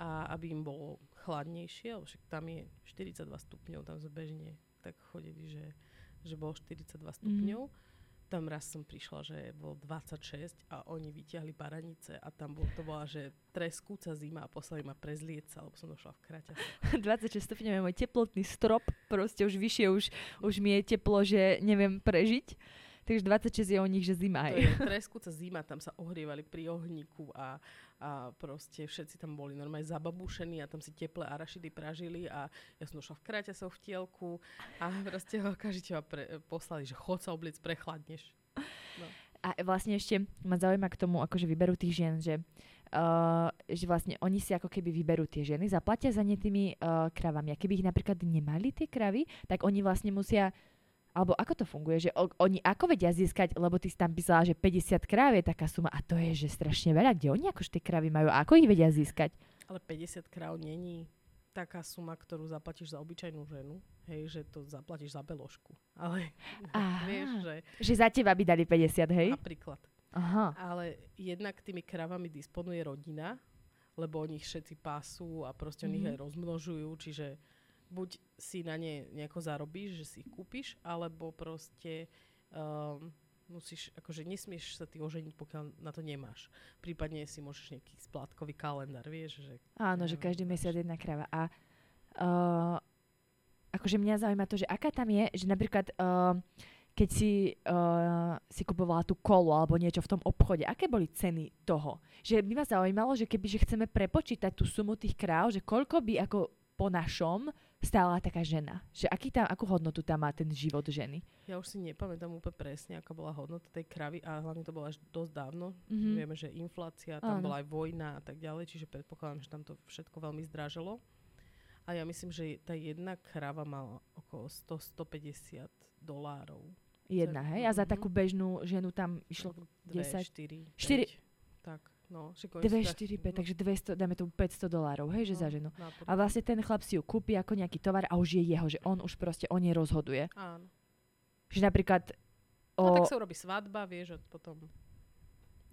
A aby im bolo chladnejšie, lebo však tam je 42 stupňov, tam zbežne tak chodili, že, že bolo 42 stupňov. Mm-hmm tam raz som prišla, že bol 26 a oni vyťahli paranice a tam bol, to bola, že treskúca zima a poslali ma prezlieť sa, lebo som došla v krate. (laughs) 26 stupňov je môj teplotný strop, proste už vyššie, už, už mi je teplo, že neviem prežiť. Takže 26 je o nich, že zima. To je treskúca zima, tam sa ohrievali pri ohníku a, a proste všetci tam boli normálne zababušení a tam si teplé arašidy pražili a ja som došla v kraťasov v tielku a proste každý ma pre, poslali, že chod sa obliec, prechladneš. No. A vlastne ešte ma zaujíma k tomu, akože vyberú tých žien, že Uh, že vlastne oni si ako keby vyberú tie ženy, zaplatia za ne tými uh, kravami. A keby ich napríklad nemali tie kravy, tak oni vlastne musia alebo ako to funguje, že oni ako vedia získať, lebo ty si tam písala, že 50 kráv je taká suma a to je, že strašne veľa. Kde oni akože tie krávy majú a ako ich vedia získať? Ale 50 kráv není taká suma, ktorú zaplatíš za obyčajnú ženu, hej, že to zaplatíš za beložku. (laughs) Ale Aha, vieš, že... Že za teba by dali 50, hej? Napríklad. Aha. Ale jednak tými kravami disponuje rodina, lebo oni ich všetci pasú a proste oni ich Mhm. aj rozmnožujú, čiže buď si na ne nejako zarobíš, že si ich kúpiš, alebo proste um, musíš, akože nesmieš sa ty oženiť, pokiaľ na to nemáš. Prípadne si môžeš nejaký splátkový kalendár, vieš, že Áno, Ja že neviem, každý mesiac jedna krava. A uh, akože mňa zaujíma to, že aká tam je, že napríklad uh, keď si, uh, si kupovala tú kolu alebo niečo v tom obchode, aké boli ceny toho? Že by ma zaujímalo, že keby že chceme prepočítať tú sumu tých kráv, že koľko by ako po našom stála taká žena. Že aký tam, akú hodnotu tam má ten život ženy. ja už si nepamätám úplne presne, aká bola hodnota tej kravy a hlavne to bolo až dosť dávno. Mhm. Vieme, že inflácia, tam Áno. bola aj vojna a tak ďalej, čiže predpokladám, že tam to všetko veľmi zdrážalo. A ja myslím, že tá jedna krava mala okolo 100-150 dolárov. Jedna, hej? A za Mhm. takú bežnú ženu tam išlo 2, 10, 4, štyri- 5. Tak, no. Že 2, 4, 5, takže 200, dáme tomu 500 dolárov, hej, že za ženu. A vlastne ten chlap si ju kúpi ako nejaký tovar a už je jeho, že on už proste o nej rozhoduje. Áno. Že napríklad No o... tak sa urobí svadba, vieš, a potom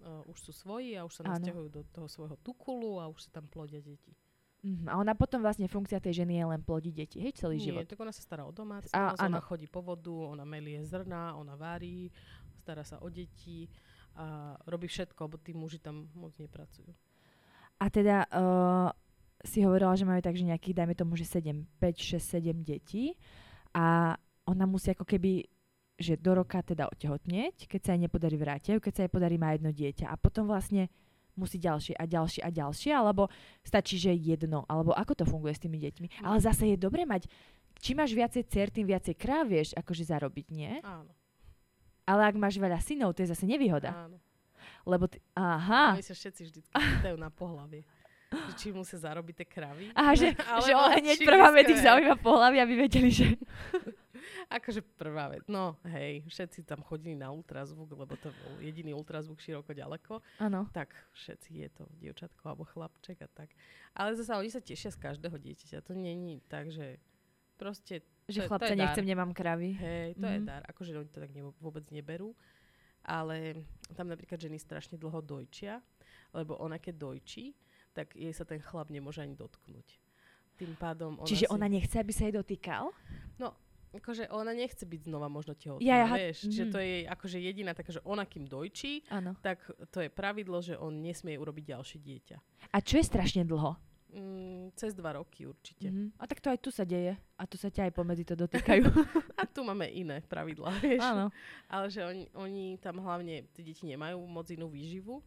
uh, už sú svoji a už sa nasťahujú do toho svojho tukulu a už sa tam plodia deti. Mhm, a ona potom vlastne funkcia tej ženy je len plodiť deti, hej, celý Nie, život. tak ona sa stará o domácnosť, A- ona chodí po vodu, ona melie zrná, ona varí, stará sa o deti a robí všetko, lebo tí muži tam moc nepracujú. A teda uh, si hovorila, že majú tak, že nejakých, dajme tomu, že 7, 5, 6, 7 detí a ona musí ako keby že do roka teda otehotnieť, keď sa jej nepodarí vrátiť, keď sa jej podarí má jedno dieťa a potom vlastne musí ďalšie a ďalšie a ďalšie, alebo stačí, že jedno, alebo ako to funguje s tými deťmi. Ale zase je dobre mať, čím máš viacej cer, tým viacej kráv vieš akože zarobiť, nie? Áno, Ale ak máš veľa synov, to je zase nevýhoda. áno. Lebo ty, aha, oni sa všetci vždy pýtajú na pohlavie. Že či musia zarobiť tie kravy. aha že, (laughs) že on hneď prvá vec ich zaujíma pohľavy, aby vedeli, že... (laughs) Akože prvá vec. No, hej, všetci tam chodili na ultrazvuk, lebo to bol jediný ultrazvuk široko ďaleko. Áno. Tak všetci je to dievčatko alebo chlapček a tak. Ale zase oni sa tešia z každého dieťaťa. To není tak, že proste... Že To to chlapca dar. nechcem, nemám kravy. Hej, to je Mhm. dar. Akože oni to tak ne, vôbec neberú. Ale tam napríklad ženy strašne dlho dojčia, lebo ona keď dojčí, tak jej sa ten chlap nemôže ani dotknúť. Tým pádom ona Čiže si... ona nechce, aby sa jej dotýkal? Akože ona nechce byť znova možno tehotná, Ja, ja, vieš. Čiže mhm. to je akože jediná taká, že ona kým dojčí, Áno. tak to je pravidlo, že on nesmie urobiť ďalšie dieťa. A čo je strašne dlho? Mm, cez dva roky určite. Mhm. A tak to aj tu sa deje. A tu sa ťa aj pomedzi to dotýkajú. (laughs) (laughs) A tu máme iné pravidlá, (laughs) vieš. Áno. Ale že oni, oni tam hlavne, tí deti nemajú moc inú výživu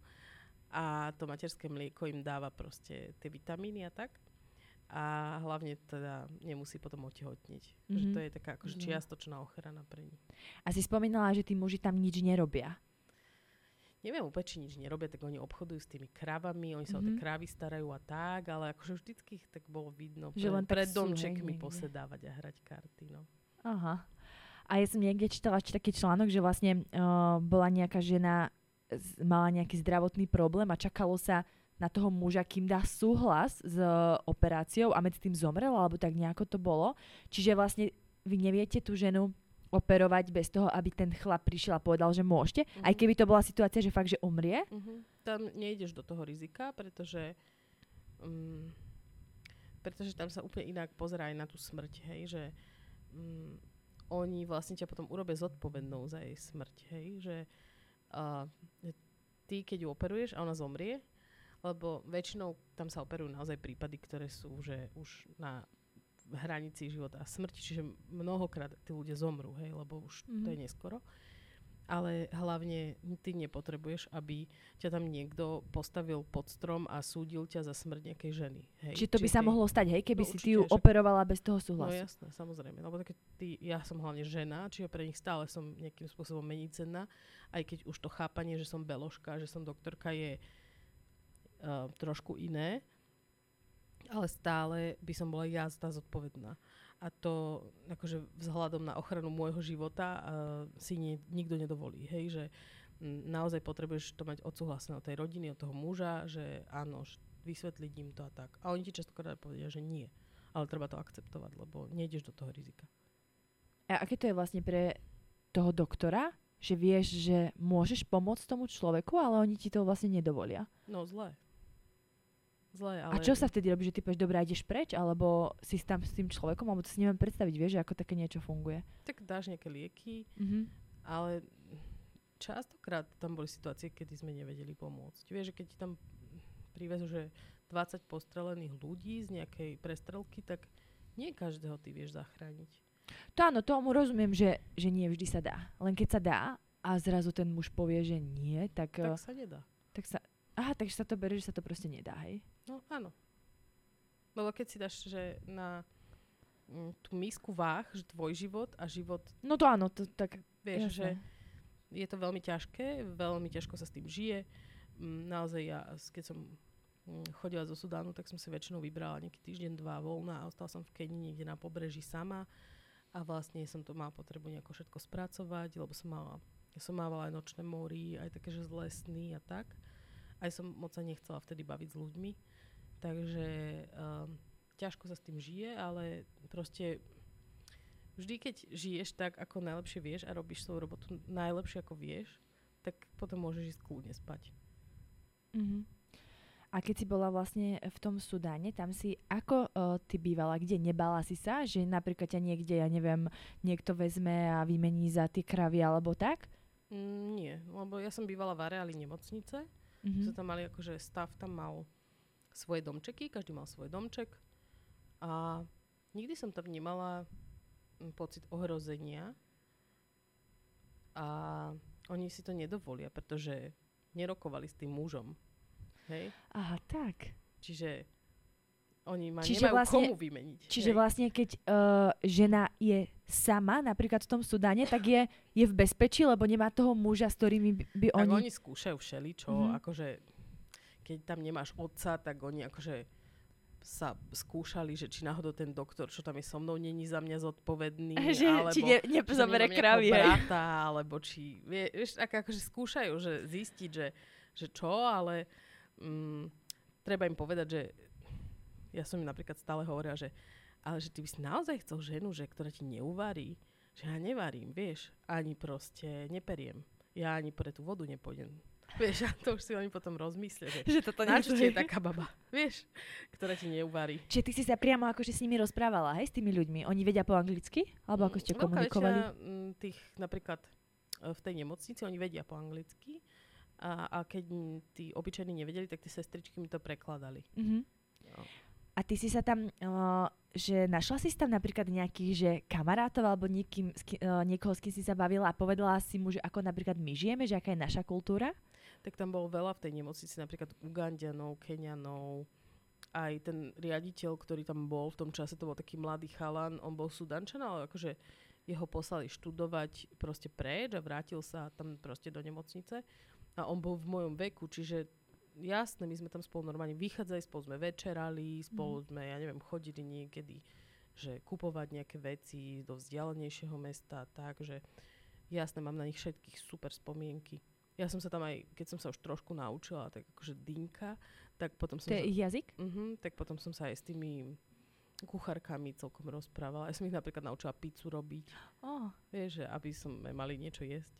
a to materské mlieko im dáva proste tie vitamíny a tak. A hlavne teda nemusí potom otehotniť. Mm-hmm. Že Mhm. to je taká akože No. čiastočná ochrana pre nich. A si spomínala, že tí muži tam nič nerobia. Neviem úplne, či nič nerobia, tak oni obchodujú s tými kravami, oni sa mm-hmm. o tie Mhm. krávy starajú a tak, ale akože vždycky ich tak bolo vidno Že pre, len pred domčekmi posedávať a hrať karty. No. Aha. A ja som niekde čítala ešte taký článok, že vlastne uh, bola nejaká žena, mala nejaký zdravotný problém a čakalo sa na toho muža, kým dá súhlas s uh, operáciou a medzi tým zomrela, alebo tak nejako to bolo. Čiže vlastne vy neviete tú ženu operovať bez toho, aby ten chlap prišiel a povedal, že môžete. Mhm. Aj keby to bola situácia, že fakt, že umrie. Uh-huh. Tam nejdeš do toho rizika, pretože um, pretože tam sa úplne inak pozerá aj na tú smrť, hej, že um, oni vlastne ťa potom urobia zodpovednou za jej smrť, hej, že uh, ty, keď ju operuješ a ona zomrie, lebo väčšinou tam sa operujú naozaj prípady, ktoré sú že už na hranici života a smrti, čiže mnohokrát tí ľudia zomrú, hej, lebo už mm-hmm. to je Mhm. neskoro. Ale hlavne ty nepotrebuješ, aby ťa tam niekto postavil pod strom a súdil ťa za smrť nejakej ženy. Hej. Čiže to by sa ty- mohlo stať, hej, keby No si ty ju však- operovala bez toho No súhlasu. jasné, samozrejme. Lebo tak ty, ja som hlavne žena, čiže pre nich stále som nejakým spôsobom menej cenná. Aj keď už to chápanie, že som beložka, že som doktorka je uh, trošku iné. Ale stále by som bola ja tá zodpovedná. A to akože vzhľadom na ochranu môjho života uh, si nie, nikto nedovolí. Hej, že naozaj potrebuješ to mať odsúhlasené od tej rodiny, od toho muža, že áno, vysvetliť im to a tak. A oni ti častokrát povedia, že nie. Ale treba to akceptovať, lebo nejdeš do toho rizika. A aké to je vlastne pre toho doktora, že vieš, že môžeš pomôcť tomu človeku, ale oni ti to vlastne nedovolia. No zle. Zle, A ale... čo sa vtedy robí, že ty povieš, dobrá, ideš preč, alebo si tam s tým človekom, alebo to si neviem predstaviť, vieš, ako také niečo funguje. Tak dáš nejaké lieky, Mhm. ale častokrát tam boli situácie, kedy sme nevedeli pomôcť. Vieš, že keď ti tam privezú, že 20 postrelených ľudí z nejakej prestrelky, tak nie každého ty vieš zachrániť. To áno, tomu rozumiem, že, že nie vždy sa dá. Len keď sa dá a zrazu ten muž povie, že nie, tak, Tak tak, sa nedá. Aha, takže sa to berie, že sa to proste nedá, hej? No áno. Lebo keď si dáš, že na mm, tú misku váh, že tvoj život a život, No to áno, to tak... vieš, že jasné. je to veľmi ťažké, veľmi ťažko sa s tým žije. Mm, Naozaj ja, keď som mm, chodila zo Sudánu, tak som si väčšinou vybrala nejaký týždeň, dva voľna a ostala som v Kenii niekde na pobreží sama a vlastne som to mala potrebu nejako všetko spracovať, lebo som mala, som mávala aj nočné mory, aj také, že zlé sny a tak. Aj som moc sa nechcela vtedy baviť s ľuďmi, takže um, ťažko sa s tým žije, ale proste vždy, keď žiješ tak, ako najlepšie vieš a robíš svoju robotu najlepšie, ako vieš, tak potom môžeš ísť kľudne spať. Mhm. A keď si bola vlastne v tom Sudáne, tam si ako uh, ty bývala? Kde? Nebala si sa? Že napríklad ťa niekde, ja neviem, niekto vezme a vymení za tie kravy alebo tak? Mm, nie, lebo ja som bývala v areáli nemocnice, Mhm. sme tam mali akože stav tam mal svoje domčeky, každý mal svoj domček a nikdy som tam nemala mm, pocit ohrozenia a oni si to nedovolia, pretože nerokovali s tým mužom. Hej? Aha, tak. Čiže oni ma Čiže nemajú vlastne- komu vymeniť. Čiže hej? vlastne keď uh, žena je sama, napríklad v tom Sudáne, tak je, je v bezpečí, lebo nemá toho muža, s ktorými by, by Tak oni... oni skúšajú všeličo, Mhm. mm-hmm. akože keď tam nemáš otca, tak oni akože sa skúšali, že či náhodou ten doktor, čo tam je so mnou, není za mňa zodpovedný, (laughs) že, alebo či ne, či hej. brata, alebo či, vie, vieš, tak akože skúšajú, že zistiť, že, že čo, ale mm, treba im povedať, že ja som im napríklad stále hovorila, že ale že ty by si naozaj chcel ženu, že, ktorá ti neuvarí, že ja nevarím, vieš, ani proste neperiem. Ja ani pre tú vodu nepôjdem. (laughs) Vieš, a to už si oni potom rozmyslia, že Že toto na čo je (laughs) taká baba, vieš, ktorá ti neuvarí. Čiže ty si sa priamo akože s nimi rozprávala, hej, s tými ľuďmi. Oni vedia po anglicky? Alebo ako ste Veľká komunikovali? väčšina, mm, tých napríklad e, v tej nemocnici, oni vedia po anglicky a, a keď tí obyčajní nevedeli, tak tie sestričky mi to prekladali. Mhm. No. A ty si sa tam, uh, že našla si tam napríklad nejakých, že kamarátov alebo niekým, uh, niekoho, s kým si sa bavila a povedala si mu, že ako napríklad my žijeme, že aká je naša kultúra? Tak tam bolo veľa v tej nemocnici, napríklad Ugandianov, Kenianov, aj ten riaditeľ, ktorý tam bol v tom čase, to bol taký mladý chalan, on bol Sudančan, ale akože jeho poslali študovať proste preč a vrátil sa tam proste do nemocnice a on bol v mojom veku, čiže jasné, my sme tam spolu normálne vychádzali, spolu sme večerali, spolu sme, ja neviem, chodili niekedy, že kupovať nejaké veci do vzdialenejšieho mesta, takže jasné, mám na nich všetkých super spomienky. Ja som sa tam aj, keď som sa už trošku naučila, tak akože dinka, tak potom som To je sa, ich jazyk? uh tak potom som sa aj s tými kuchárkami celkom rozprávala. Ja som ich napríklad naučila pizzu robiť, Oh. vieš, že aby sme mali niečo jesť.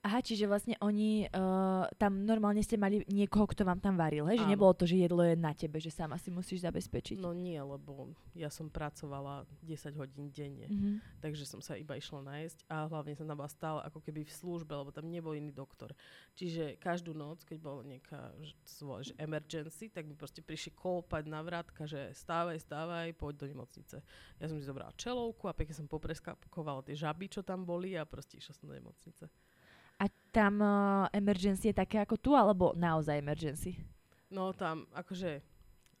Aha, čiže vlastne oni, uh, tam normálne ste mali niekoho, kto vám tam varil, hej? Že Áno. nebolo to, že jedlo je na tebe, že sama si musíš zabezpečiť. No nie, lebo ja som pracovala 10 hodín denne, Mhm. takže som sa iba išla nájsť a hlavne som tam bola stále ako keby v službe, lebo tam nebol iný doktor. Čiže každú noc, keď bola nejaká že, že emergency, tak mi proste prišli kolpať na vrátka, že stávaj, stávaj, poď do nemocnice. Ja som si zobrala čelovku a pekne som popreskakovala tie žaby, čo tam boli a proste išla som do nemocnice. A tam uh, emergency je také ako tu, alebo naozaj emergency? No tam, akože,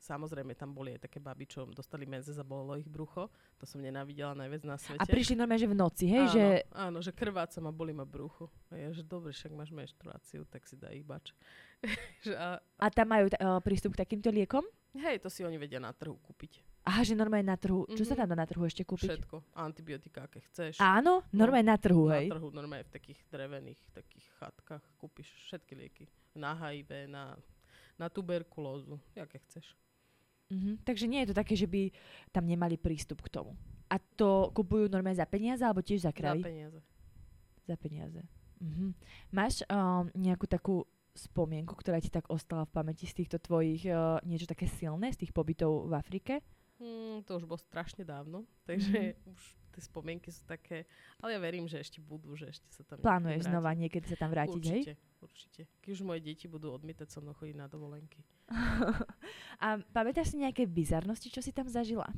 samozrejme, tam boli aj také baby, čo dostali menzes a bolelo ich brucho. To som nenávidela najviac na svete. A prišli normálne, že v noci, hej? áno, Že... áno, že krvácam a bolí ma brucho. A ja, že dobre, však máš menštruáciu, tak si daj ich bač. (laughs) a, A tam majú uh, prístup k takýmto liekom? hej, to si oni vedia na trhu kúpiť. Aha, že normálne na trhu. Čo sa Mhm. tam dá na trhu ešte kúpiť? Všetko. Antibiotika, aké chceš. Áno, normálne na trhu, na hej. trhu, normálne v takých drevených takých chatkách kúpiš všetky lieky. Na HIV, na, na tuberkulózu, aké chceš. Mhm. Takže nie je to také, že by tam nemali prístup k tomu. A to kupujú normálne za peniaze, alebo tiež za Za kravy? peniaze. Za peniaze. Mhm. Máš uh, nejakú takú spomienku, ktorá ti tak ostala v pamäti z týchto tvojich, uh, niečo také silné, z tých pobytov v Afrike? Mm, to už bolo strašne dávno, takže mm. už tie spomienky sú také, ale ja verím, že ešte budú, že ešte sa tam Plánuješ znova niekedy sa tam vrátiť, určite, hej? Určite, Keď už moje deti budú odmietať so mnou chodiť na dovolenky. (laughs) A pamätáš si nejaké bizarnosti, čo si tam zažila?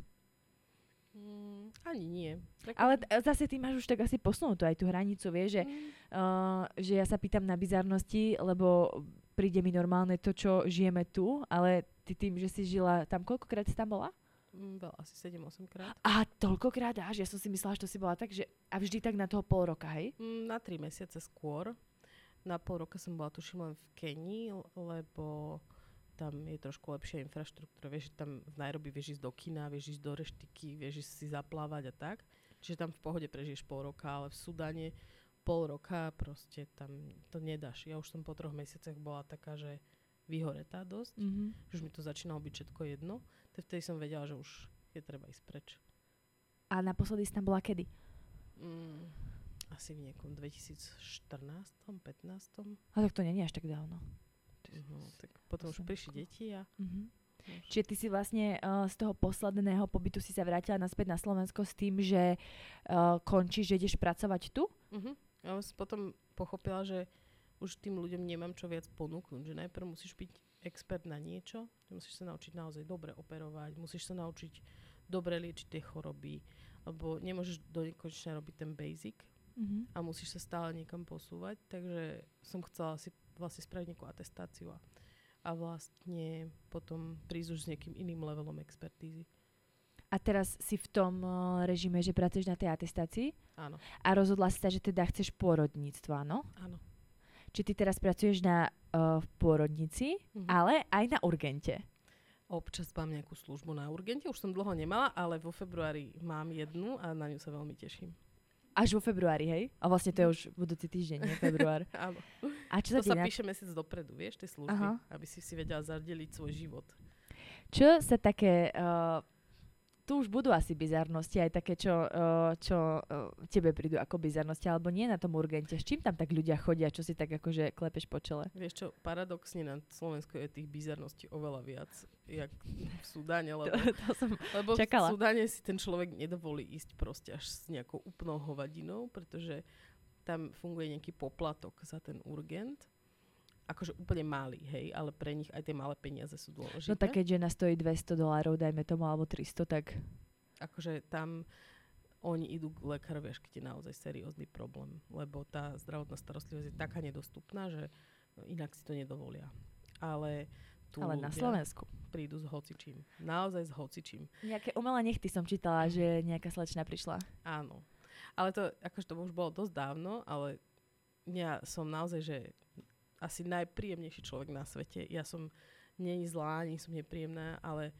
Mm, ani nie. Tak... Ale t- zase ty máš už tak asi posunutú aj tú hranicu, vieš, že, mm. uh, že ja sa pýtam na bizarnosti, lebo príde mi normálne to, čo žijeme tu, ale ty tým, že si žila tam, koľkokrát si tam bola? Mm, veľa, asi 7-8 krát. A toľkokrát až? Ja som si myslela, že to si bola tak, že a vždy tak na toho pol roka, hej? Mm, na 3 mesiace skôr. Na pol roka som bola tuším len v Kenii, lebo tam je trošku lepšia infraštruktúra. Vieš, tam v Nairobi vieš ísť do kina, vieš ísť do reštiky, vieš ísť si zaplávať a tak. Čiže tam v pohode prežiješ pol roka, ale v Sudane pol roka proste tam to nedáš. Ja už som po troch mesiacoch bola taká, že vyhoretá dosť, mm-hmm. že už mi to začínalo byť všetko jedno. Tak vtedy som vedela, že už je treba ísť preč. A naposledy si tam bola kedy? Mm, asi v niekom 2014 15 A tak to je až tak dávno. Uh-huh, tak potom už prišli deti a... Uh-huh. Čiže ty si vlastne uh, z toho posledného pobytu si sa vrátila naspäť na Slovensko s tým, že uh, končíš, že ideš pracovať tu? Uh-huh. Ja som potom pochopila, že už tým ľuďom nemám čo viac ponúknuť, že najprv musíš byť expert na niečo, musíš sa naučiť naozaj dobre operovať, musíš sa naučiť dobre liečiť tie choroby, lebo nemôžeš do nekonečna robiť ten basic uh-huh. a musíš sa stále niekam posúvať, takže som chcela si vlastne spraviť nejakú atestáciu a, a vlastne potom prísť už s nejakým iným levelom expertízy. A teraz si v tom uh, režime, že pracuješ na tej atestácii? Áno. A rozhodla si sa, že teda chceš pôrodníctvo, áno? Áno. Či ty teraz pracuješ na uh, pôrodnici, mm-hmm. ale aj na urgente? Občas mám nejakú službu na urgente, už som dlho nemala, ale vo februári mám jednu a na ňu sa veľmi teším. Až vo februári, hej? A vlastne to je už budúci týždeň, nie február. (laughs) Áno. A čo to sa na... píše mesiac dopredu, vieš, tie služby, Aha. aby si si vedela zadeliť svoj život. Čo sa také uh, tu už budú asi bizarnosti, aj také, čo, uh, čo uh, tebe prídu ako bizarnosti, alebo nie na tom urgente. S čím tam tak ľudia chodia, čo si tak akože klepeš po čele? Vieš čo, paradoxne na Slovensku je tých bizarností oveľa viac, jak v Sudáne, lebo, to, to som lebo čakala. v Sudáne si ten človek nedovolí ísť proste až s nejakou úplnou hovadinou, pretože tam funguje nejaký poplatok za ten urgent akože úplne malý, hej, ale pre nich aj tie malé peniaze sú dôležité. No tak keď žena stojí 200 dolárov, dajme tomu, alebo 300, tak... Akože tam oni idú k lekárovi, až keď je naozaj seriózny problém, lebo tá zdravotná starostlivosť je taká nedostupná, že inak si to nedovolia. Ale tu Ale na Slovensku. Prídu s hocičím. Naozaj s hocičím. Nejaké umelé nechty som čítala, že nejaká slečna prišla. Áno. Ale to, akože to už bolo dosť dávno, ale ja som naozaj, že asi najpríjemnejší človek na svete. Ja som nie zlá, nie som nepríjemná, ale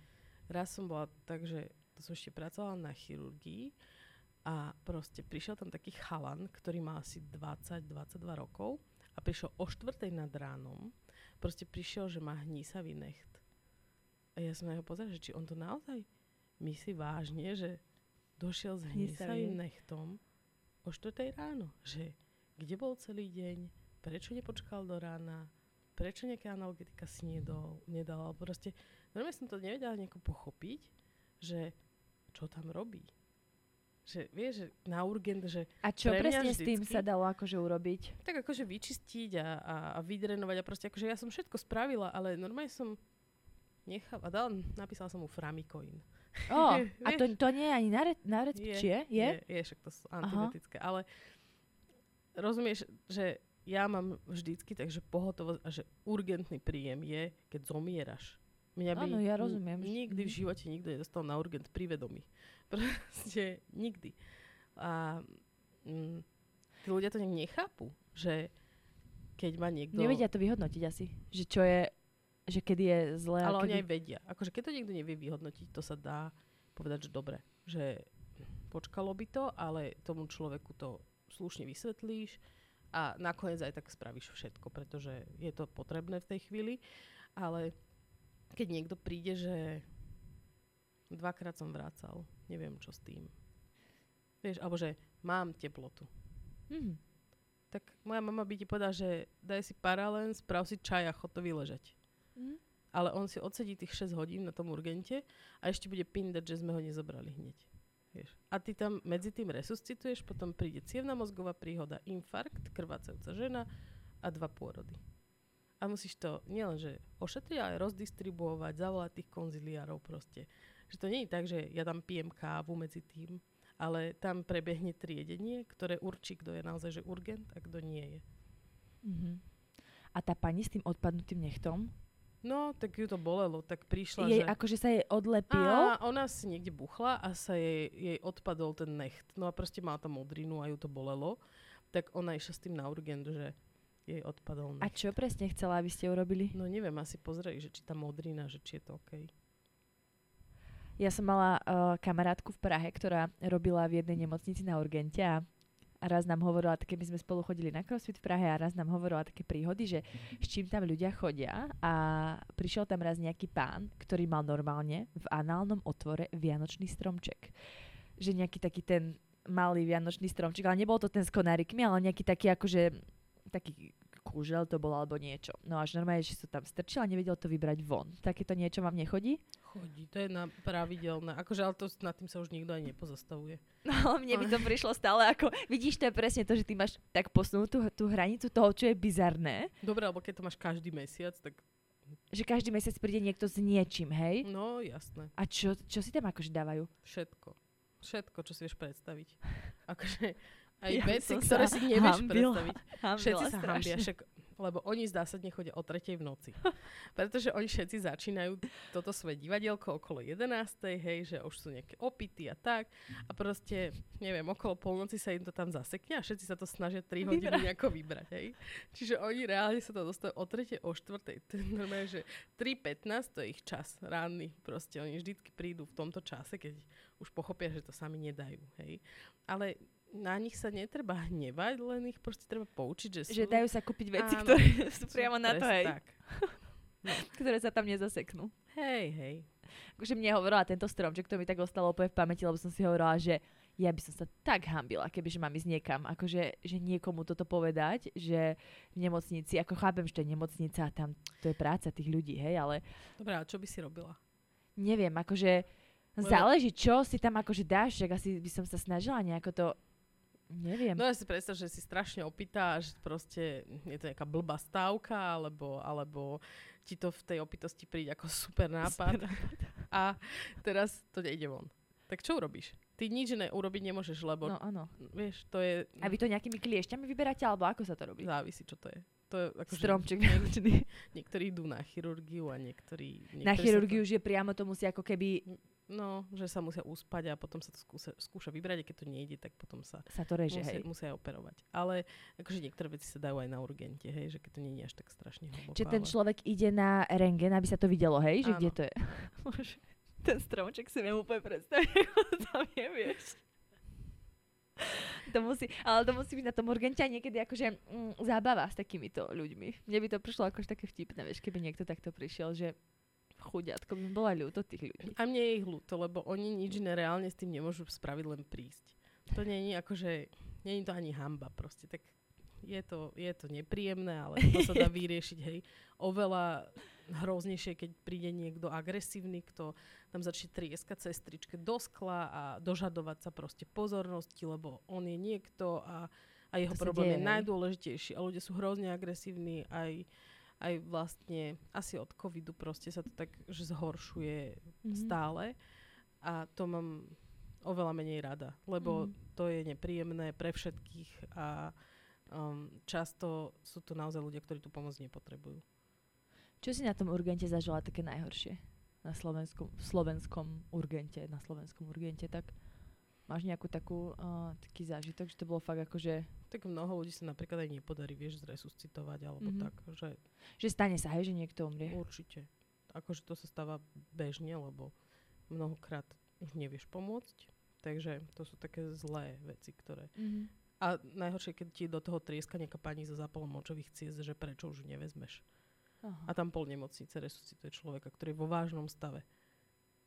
raz som bola tak, že to som ešte pracovala na chirurgii a proste prišiel tam taký chalan, ktorý má asi 20-22 rokov a prišiel o štvrtej nad ránom. Proste prišiel, že má hnísavý necht. A ja som na neho pozerala, že či on to naozaj myslí vážne, že došiel s hnísavým nechtom o štvrtej ráno. Že kde bol celý deň, prečo nepočkal do rána, prečo nejaká analgetika si nedol, nedal, proste, normálne som to nevedela nejako pochopiť, že čo tam robí. Že vieš, že na urgent, že... A čo presne vždycky, s tým sa dalo akože urobiť? Tak akože vyčistiť a, a, a vydrenovať a proste akože ja som všetko spravila, ale normálne som nechala, dala, napísala som mu Framikoin. Oh, a (laughs) to, to nie je ani na, re, na recept, je, je? Je, však to sú antibiotické, ale rozumieš, že ja mám vždycky takže pohotovosť a že urgentný príjem je, keď zomieraš. Mňa by Áno, ja rozumiem. Nikdy v mhm. živote nikto nedostal na urgent pri vedomí. (laughs) Proste nikdy. A mm, tí ľudia to nechápu, že keď má niekto... Nevedia to vyhodnotiť asi. Že čo je, že kedy je zlé. Ale kedy... oni aj vedia. Akože keď to niekto nevie vyhodnotiť, to sa dá povedať, že dobre. Že počkalo by to, ale tomu človeku to slušne vysvetlíš a nakoniec aj tak spravíš všetko, pretože je to potrebné v tej chvíli, ale keď niekto príde, že dvakrát som vracal, neviem čo s tým. Vieš, alebo že mám teplotu. Hmm. tak moja mama by ti povedala, že daj si paralén, sprav si čaj a chod to vyležať. Mhm. Ale on si odsedí tých 6 hodín na tom urgente a ešte bude pindať, že sme ho nezobrali hneď. Vieš. A ty tam medzi tým resuscituješ, potom príde cievna mozgová príhoda, infarkt, krvácajúca žena a dva pôrody. A musíš to nielenže ošetriť, ale rozdistribuovať, zavolať tých konziliárov proste. Že to nie je tak, že ja tam pijem kávu medzi tým, ale tam prebehne triedenie, ktoré určí, kto je naozaj že urgent a kto nie je. Mhm. A tá pani s tým odpadnutým nechtom, No, tak ju to bolelo, tak prišla, jej že... akože sa jej odlepil. A ona si niekde buchla a sa jej, jej odpadol ten necht. No a proste mala tam modrinu a ju to bolelo. Tak ona išla s tým na urgent, že jej odpadol A necht. čo presne chcela, aby ste urobili? No neviem, asi pozreli, že či tá modrina, že či je to OK. Ja som mala uh, kamarátku v Prahe, ktorá robila v jednej nemocnici na urgente a a raz nám hovorila, také my sme spolu chodili na crossfit v Prahe a raz nám hovorila také príhody, že s čím tam ľudia chodia a prišiel tam raz nejaký pán, ktorý mal normálne v análnom otvore vianočný stromček. Že nejaký taký ten malý vianočný stromček, ale nebol to ten s konárikmi, ale nejaký taký akože taký kúžel to bol alebo niečo. No až normálne, že sa tam strčil a nevedel to vybrať von. Takéto niečo vám nechodí? Chodí, to je na pravidelné. Akože, ale to, nad tým sa už nikto aj nepozastavuje. No, ale mne by to prišlo stále ako, vidíš, to je presne to, že ty máš tak posunutú tú hranicu toho, čo je bizarné, Dobre, alebo keď to máš každý mesiac, tak že každý mesiac príde niekto s niečím, hej? no jasné. A čo, čo si tam akože dávajú? Všetko. Všetko, čo si vieš predstaviť. Akože aj Ja veci, ktoré si nevieš hanbila. predstaviť. Hambila Všetci sa strašne. hambia, však, lebo oni zdá sa nechodia o tretej v noci. (laughs) Pretože oni všetci začínajú toto svoje divadielko okolo 11. hej, že už sú nejaké opity a tak. A proste, neviem, okolo polnoci sa im to tam zasekne a všetci sa to snažia 3 hodiny Vybrať. nejako vybrať, hej. Čiže oni reálne sa to dostajú o 3. o 4. To je normálne, že 3.15 to je ich čas ranný. Proste oni vždycky prídu v tomto čase, keď už pochopia, že to sami nedajú, hej. Ale na nich sa netreba (laughs) hnevať, len ich proste treba poučiť, že sú... Že dajú sa kúpiť veci, Áno, ktoré (laughs) sú priamo na to, hej, Tak. (laughs) ktoré sa tam nezaseknú. Hej, hej. Akože mne hovorila tento stromček, to mi tak ostalo úplne v pamäti, lebo som si hovorila, že ja by som sa tak hambila, kebyže mám ísť niekam, akože že niekomu toto povedať, že v nemocnici, ako chápem, že to je nemocnica a tam to je práca tých ľudí, hej, ale Dobre, a čo by si robila? neviem, akože záleží, čo si tam akože dáš, že asi by som sa snažila nejako to, neviem. No ja si predstav, že si strašne opýta, že proste je to nejaká blbá stávka, alebo, alebo ti to v tej opitosti príde ako super nápad a teraz to nejde von. Tak čo urobíš? Ty nič urobiť nemôžeš, lebo No áno. vieš, to je... A vy to nejakými kliešťami vyberáte, alebo ako sa to robí? Závisí, čo to je. To je akože Stromček vianočný. niektorí idú na chirurgiu a niektorí... niektorí Na chirurgiu, že priamo to musí ako keby To, no, že sa musia uspať a potom sa to skúsa, skúša vybrať a keď to nejde, tak potom sa sa to reže, musia, hej. musia operovať. Ale akože niektoré veci sa dajú aj na urgente, hej, že keď to nie je až tak strašne hlboko. Čiže ten ale... človek ide na rengen, aby sa to videlo, hej? Že Áno. kde to je? (laughs) Bože, ten stromček si viem úplne predstaviť, (laughs) ako tam je, vieš. To musí, ale to musí byť na tom urgente niekedy akože mm, zábava s takýmito ľuďmi. Mne by to prišlo akože také vtipné, vieš, keby niekto takto prišiel, že chudiatko by bola ľúto tých ľudí. A mne je ich ľúto, lebo oni nič iné reálne s tým nemôžu spraviť, len prísť. To je akože, je to ani hamba proste, tak je to, je to nepríjemné, ale to sa dá (laughs) vyriešiť, hej. Oveľa hroznejšie, keď príde niekto agresívny, kto tam začne trieskať sestričke do skla a dožadovať sa proste pozornosti, lebo on je niekto a, a jeho To problém deje, je najdôležitejší. A ľudia sú hrozne agresívni aj aj vlastne asi od covidu proste sa to tak že zhoršuje Mhm. stále a to mám oveľa menej rada, lebo Mhm. to je nepríjemné pre všetkých a um, často sú to naozaj ľudia, ktorí tú pomoc nepotrebujú. Čo si na tom urgente zažila také najhoršie? Na slovenskom, v slovenskom urgente, na slovenskom urgente, tak máš nejakú takú, uh, taký zážitok, že to bolo fakt akože, Tak mnoho ľudí sa napríklad aj nepodarí, vieš, zresuscitovať alebo Mhm. tak, že že stane sa, hej, že niekto umrie. určite. Akože to sa stáva bežne, lebo mnohokrát už nevieš pomôcť, takže to sú také zlé veci, ktoré Mhm. A najhoršie, keď ti do toho trieska nejaká pani so zápalom močových ciest, že prečo už nevezmeš. Aha. A tam pol nemocnice resuscituje človeka, ktorý je vo vážnom stave.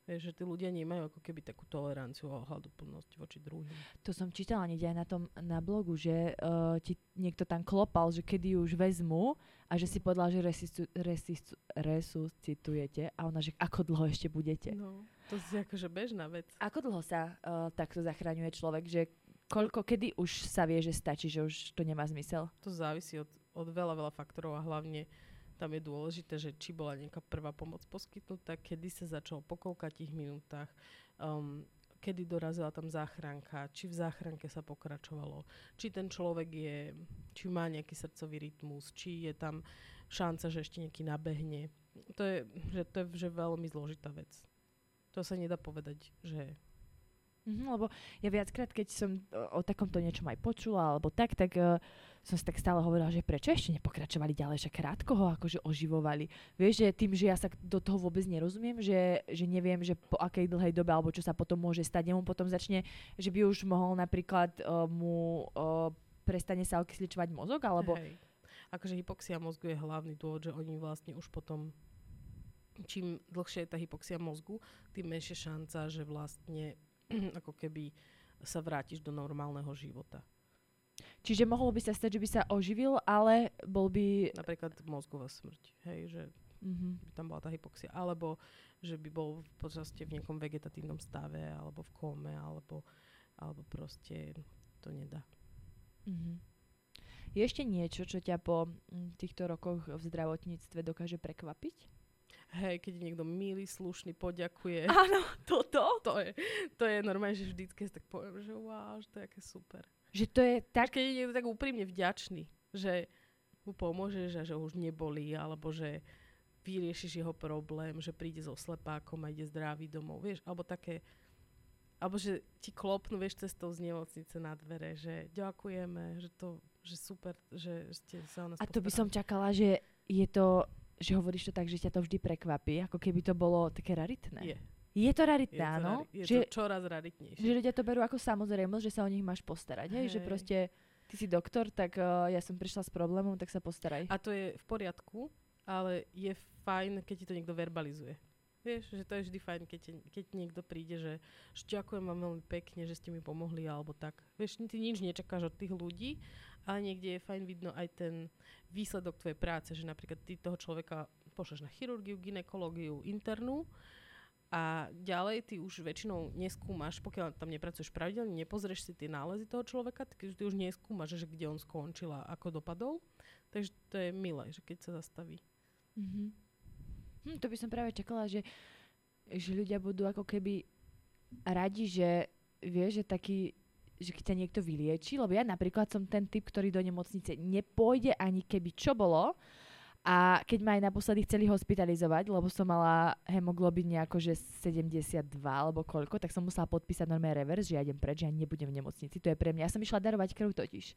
Vieš, že tí ľudia nemajú ako keby takú toleranciu a ohľaduplnosť voči druhým. To som čítala niekde aj na tom na blogu, že uh, ti niekto tam klopal, že kedy ju už vezmu a že si povedala, že resistu, resistu, resuscitujete a ona, že ako dlho ešte budete. No, to je akože bežná vec. Ako dlho sa uh, takto zachraňuje človek, že koľko, kedy už sa vie, že stačí, že už to nemá zmysel? To závisí od, od veľa, veľa faktorov a hlavne tam je dôležité, že či bola nejaká prvá pomoc poskytnutá, kedy sa začalo po koľkatých minútach, um, kedy dorazila tam záchranka, či v záchranke sa pokračovalo, či ten človek je, či má nejaký srdcový rytmus, či je tam šanca, že ešte nejaký nabehne. To je, že to je že veľmi zložitá vec. To sa nedá povedať, že Mm-hmm, lebo ja viackrát, keď som o, o takomto niečom aj počula, alebo tak, tak uh, som si tak stále hovorila, že prečo ešte nepokračovali ďalej, že krátko ho akože oživovali. Vieš, že tým, že ja sa do toho vôbec nerozumiem, že, že neviem, že po akej dlhej dobe, alebo čo sa potom môže stať, nemu potom začne, že by už mohol napríklad uh, mu uh, prestane sa okysličovať mozog, alebo... Hej. Akože hypoxia mozgu je hlavný dôvod, že oni vlastne už potom čím dlhšie je tá hypoxia mozgu, tým menšia šanca, že vlastne (clears throat) ako keby sa vrátiš do normálneho života. Čiže mohlo by sa stať, že by sa oživil, ale bol by... Napríklad mozgová smrť, hej, že mm-hmm. by tam bola tá hypoxia, alebo že by bol v podstate v nejakom vegetatívnom stave, alebo v kome, alebo, alebo proste to nedá. Mm-hmm. Je ešte niečo, čo ťa po mm, týchto rokoch v zdravotníctve dokáže prekvapiť? Hej, keď niekto milý, slušný, poďakuje. (laughs) Áno, toto. To je, to je normálne, že vždycky tak poviem, že wow, že to je aké super. Že to je tak... Keď je niekto tak úprimne vďačný, že mu pomôžeš a že ho už nebolí, alebo že vyriešiš jeho problém, že príde so slepákom a ide zdravý domov, vieš, alebo také, alebo že ti klopnú, vieš, cestou z nemocnice na dvere, že ďakujeme, že to, že super, že ste sa o nás A to by som čakala, že je to že hovoríš to tak, že ťa to vždy prekvapí, ako keby to bolo také raritné. Je. Je to raritné, je to áno? Rari- je že, to čoraz raritnejšie. Že ľudia to berú ako samozrejmosť, že sa o nich máš postarať. Hej? Že proste ty si doktor, tak uh, ja som prišla s problémom, tak sa postaraj. A to je v poriadku, ale je fajn, keď ti to niekto verbalizuje. Vieš, že to je vždy fajn, keď, keď niekto príde, že, že ďakujem vám veľmi pekne, že ste mi pomohli, alebo tak. Vieš, ty nič nečakáš od tých ľudí, ale niekde je fajn vidno aj ten výsledok tvojej práce, že napríklad ty toho človeka pošleš na chirurgiu, ginekológiu internú a ďalej ty už väčšinou neskúmaš, pokiaľ tam nepracuješ pravidelne, nepozrieš si tie nálezy toho človeka, tak ty už neskúmaš, že kde on skončil a ako dopadol. Takže to je milé, že keď sa zastaví. Mm-hmm. Hm, to by som práve čakala, že, že ľudia budú ako keby radi, že vieš, že taký že keď ťa niekto vylieči, lebo ja napríklad som ten typ, ktorý do nemocnice nepôjde ani keby čo bolo a keď ma aj naposledy chceli hospitalizovať, lebo som mala hemoglobin nejako, že 72 alebo koľko, tak som musela podpísať normálne reverse, že ja idem preč, že ja nebudem v nemocnici. To je pre mňa. Ja som išla darovať krv totiž.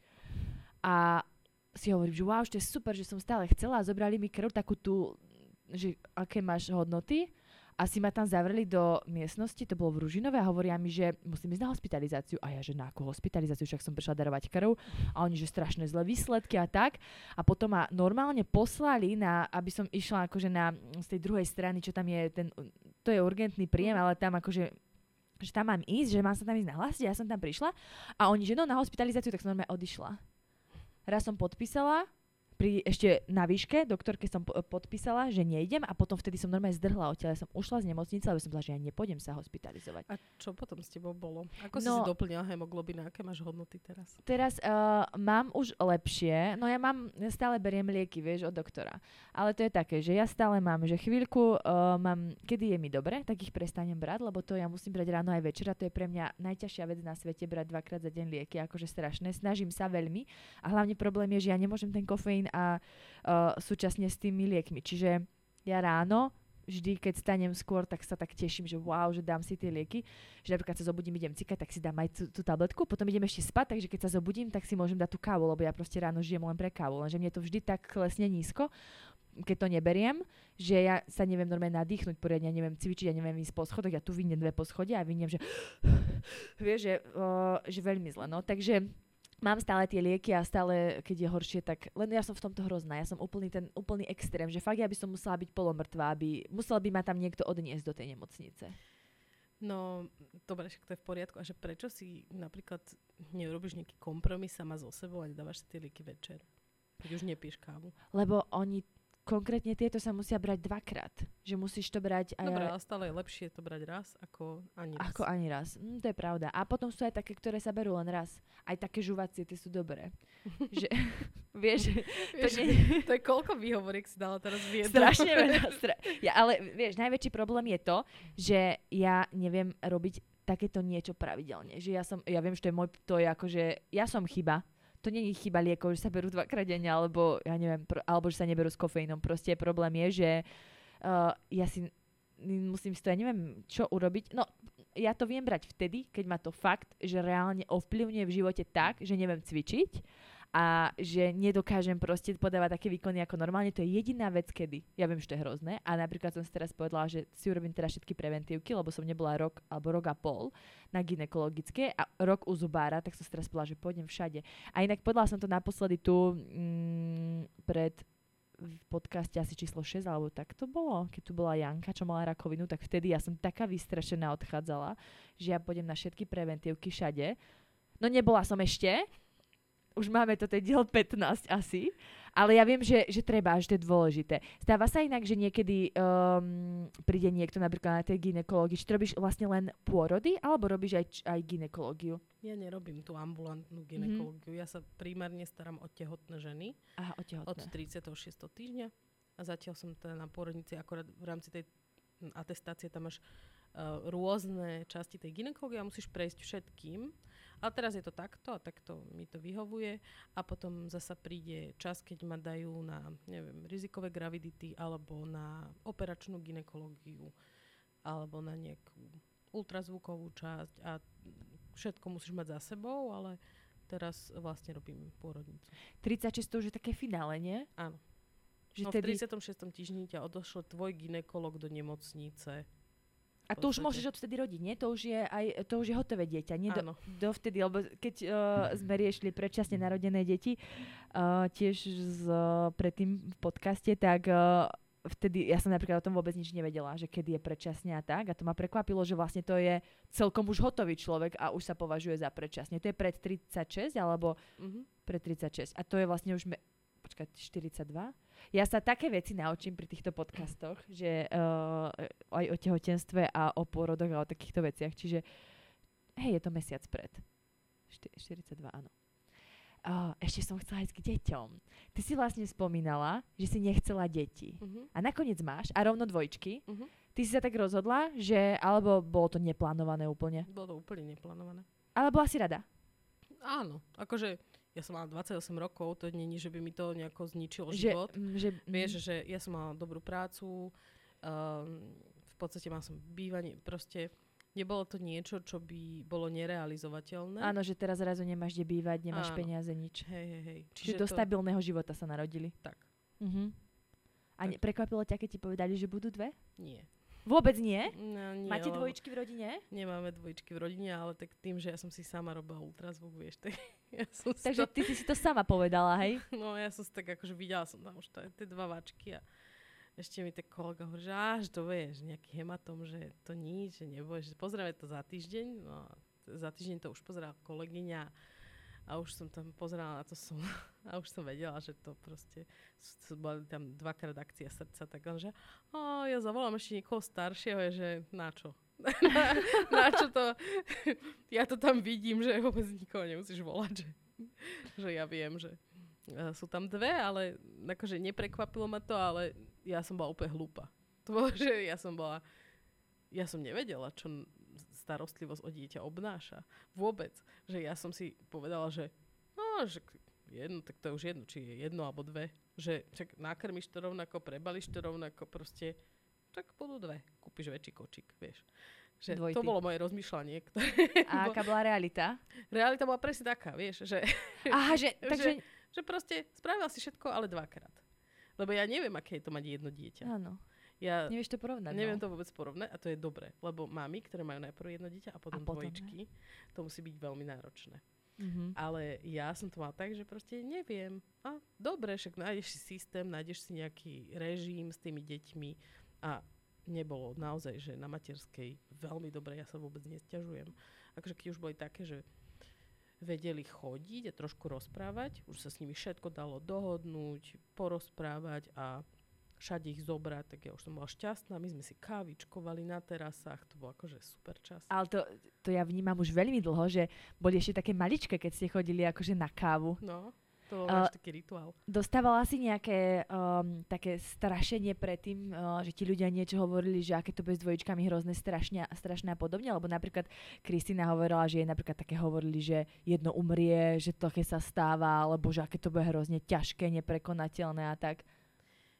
A si hovorím, že wow, to je super, že som stále chcela a zobrali mi krv takú tú že aké máš hodnoty a si ma tam zavreli do miestnosti, to bolo v Ružinove a hovoria mi, že musím ísť na hospitalizáciu. A ja, že na akú hospitalizáciu, však som prišla darovať krv. A oni, že strašné zlé výsledky a tak. A potom ma normálne poslali, na, aby som išla akože na, z tej druhej strany, čo tam je, ten, to je urgentný príjem, ale tam akože že tam mám ísť, že mám sa tam ísť nahlásiť, ja som tam prišla a oni, že no na hospitalizáciu, tak som normálne odišla. Raz som podpísala, pri, ešte na výške doktorke som po, podpísala, že nejdem a potom vtedy som normálne zdrhla odtiaľ. Ja som ušla z nemocnice, lebo som povedala, že ja nepôjdem sa hospitalizovať. A čo potom s tebou bolo? Ako no, si si doplnila hemoglobina? Aké máš hodnoty teraz? Teraz uh, mám už lepšie. No ja mám, ja stále beriem lieky, vieš, od doktora. Ale to je také, že ja stále mám, že chvíľku uh, mám, kedy je mi dobre, tak ich prestanem brať, lebo to ja musím brať ráno aj večera. To je pre mňa najťažšia vec na svete brať dvakrát za deň lieky, akože strašné. Snažím sa veľmi. A hlavne problém je, že ja nemôžem ten kofeín a uh, súčasne s tými liekmi. Čiže ja ráno vždy, keď stanem skôr, tak sa tak teším, že wow, že dám si tie lieky. Že napríklad sa zobudím, idem cikať, tak si dám aj tú, tú tabletku, potom idem ešte spať, takže keď sa zobudím, tak si môžem dať tú kávu, lebo ja proste ráno žijem len pre kávu. Lenže mne to vždy tak klesne nízko, keď to neberiem, že ja sa neviem normálne nadýchnuť poriadne, ja neviem cvičiť, ja neviem ísť po schodoch, ja tu vyjdem dve po schode a vyjdem, že (gasps) vieš, že, uh, že veľmi zle. No. Takže mám stále tie lieky a stále, keď je horšie, tak len ja som v tomto hrozná. Ja som úplný ten úplný extrém, že fakt ja by som musela byť polomrtvá, aby musel by ma tam niekto odniesť do tej nemocnice. No, dobre, však to je v poriadku. A že prečo si napríklad neurobiš nejaký kompromis sama so sebou a nedávaš si tie lieky večer? Keď už nepíš kávu. Lebo oni konkrétne tieto sa musia brať dvakrát. Že musíš to brať aj... Dobre, ale stále je lepšie to brať raz ako ani raz. Ako ani raz. Mm, to je pravda. A potom sú aj také, ktoré sa berú len raz. Aj také žuvacie, tie sú dobré. (laughs) že, (laughs) vieš, to, vieš, nie... (laughs) to je koľko výhovoriek si dala teraz v Strašne veľa. Stra... Ja, ale vieš, najväčší problém je to, že ja neviem robiť takéto niečo pravidelne. Že ja som, ja viem, že to je môj, to je akože, ja som chyba, to není chyba liekov, že sa berú dvakrát denne, alebo ja neviem, pro, alebo že sa neberú s kofeínom. Proste problém je, že uh, ja si musím si to, ja neviem, čo urobiť. No, ja to viem brať vtedy, keď ma to fakt, že reálne ovplyvňuje v živote tak, že neviem cvičiť a že nedokážem proste podávať také výkony ako normálne. To je jediná vec, kedy. Ja viem, že to je hrozné. A napríklad som si teraz povedala, že si urobím teraz všetky preventívky, lebo som nebola rok alebo rok a pol na ginekologické a rok u zubára, tak som si teraz povedala, že pôjdem všade. A inak podala som to naposledy tu mm, pred v podcaste asi číslo 6, alebo tak to bolo, keď tu bola Janka, čo mala rakovinu, tak vtedy ja som taká vystrašená odchádzala, že ja pôjdem na všetky preventívky všade. No nebola som ešte, už máme toto diel 15 asi, ale ja viem, že, že treba, že to je dôležité. Stáva sa inak, že niekedy um, príde niekto napríklad na tej ginekológii, či to robíš vlastne len pôrody, alebo robíš aj, aj ginekológiu? Ja nerobím tú ambulantnú mhm. ginekológiu, mm-hmm. ja sa primárne starám o tehotné ženy. Aha, o tehotné. Od 36. týždňa. A zatiaľ som teda na pôrodnici, akorát v rámci tej atestácie tam máš uh, rôzne časti tej ginekológie a musíš prejsť všetkým. Ale teraz je to takto a takto mi to vyhovuje a potom zasa príde čas, keď ma dajú na, neviem, rizikové gravidity alebo na operačnú ginekológiu alebo na nejakú ultrazvukovú časť a všetko musíš mať za sebou, ale teraz vlastne robím pôrodnicu. 36 to už je také finále, nie? Áno. Že no tedy... v 36. týždni ťa odošle tvoj ginekolog do nemocnice a to už môžeš odvtedy rodiť, nie? To už je, aj, to už je hotové dieťa, nie? Do, dovtedy, lebo keď uh, sme riešili predčasne narodené deti, uh, tiež z, uh, predtým v podcaste, tak uh, vtedy, ja som napríklad o tom vôbec nič nevedela, že kedy je predčasne a tak. A to ma prekvapilo, že vlastne to je celkom už hotový človek a už sa považuje za predčasne. To je pred 36 alebo uh-huh. pred 36. A to je vlastne už, me, počkať, 42? Ja sa také veci naučím pri týchto podcastoch, že uh, aj o tehotenstve a o pôrodoch a o takýchto veciach. Čiže hej, je to mesiac pred. 42, áno. Uh, ešte som chcela ísť k deťom. Ty si vlastne spomínala, že si nechcela deti. Uh-huh. A nakoniec máš, a rovno dvojčky. Uh-huh. Ty si sa tak rozhodla, že, alebo bolo to neplánované úplne? Bolo to úplne neplánované. Ale bola si rada? Áno, akože ja som mala 28 rokov, to je, že by mi to nejako zničilo že, život. Že, Vieš, že ja som mala dobrú prácu, um, v podstate mala som bývanie, proste nebolo to niečo, čo by bolo nerealizovateľné. Áno, že teraz zrazu nemáš kde bývať, nemáš Áno. peniaze, nič. Hej, hej, hej. Čiže, Čiže do to... stabilného života sa narodili. Tak. Uh-huh. A. Ne, prekvapilo ťa, keď ti povedali, že budú dve? Nie. Vôbec nie? No, nie Máte dvojičky v rodine? Nemáme dvojičky v rodine, ale tak tým, že ja som si sama robila ultrazvuk, vieš, tak (laughs) ja som Takže to... ty si si to sama povedala, hej? (laughs) No ja som si tak akože videla som tam už tie dva vačky a ešte mi tak kolega hovorí, že až to vieš, nejaký hematom, že to nič, že neboješ, že pozrieme to za týždeň, no za týždeň to už pozerala kolegyňa a už som tam pozerala na to som (laughs) a už som vedela, že to proste boli tam dvakrát akcia srdca, tak on, že o, ja zavolám ešte niekoho staršieho, že na čo? (laughs) na, na čo to? (laughs) ja to tam vidím, že vôbec nikoho nemusíš volať, že, že ja viem, že e, sú tam dve, ale akože neprekvapilo ma to, ale ja som bola úplne hlúpa. To bolo, (laughs) že ja som bola, ja som nevedela, čo starostlivosť o dieťa obnáša. Vôbec. Že ja som si povedala, že no, že jedno, tak to je už jedno, či je jedno alebo dve. Že čak nakrmiš to rovnako, prebališ to rovnako, proste tak budú dve. Kúpiš väčší kočík, vieš. Že to bolo moje rozmýšľanie. Ktoré A aká bola realita? Realita bola presne taká, vieš, že... (laughs) Aha, že... (laughs) Takže... že, že proste spravila si všetko, ale dvakrát. Lebo ja neviem, aké je to mať jedno dieťa. Áno. Ja Nevieš to porovnať. Neviem no. to vôbec porovnať a to je dobré, lebo mami, ktoré majú najprv jedno dieťa a potom, a potom dvojčky, ne? to musí byť veľmi náročné. Mm-hmm. Ale ja som to mala tak, že proste neviem. A dobre, však nájdeš si systém, nájdeš si nejaký režim s tými deťmi a nebolo naozaj, že na materskej veľmi dobre, ja sa vôbec nesťažujem. Akože keď už boli také, že vedeli chodiť a trošku rozprávať, už sa s nimi všetko dalo dohodnúť, porozprávať a všade ich zobrať, tak ja už som bola šťastná, my sme si kávičkovali na terasách, to bol akože super čas. Ale to, to ja vnímam už veľmi dlho, že boli ešte také maličké, keď ste chodili akože na kávu. No. To bol uh, taký rituál. Dostávala si nejaké um, také strašenie predtým, uh, že ti ľudia niečo hovorili, že aké to s dvojičkami hrozné, strašne, strašné a podobne? Lebo napríklad Kristýna hovorila, že jej napríklad také hovorili, že jedno umrie, že to sa stáva, alebo že aké to bude hrozne ťažké, neprekonateľné a tak.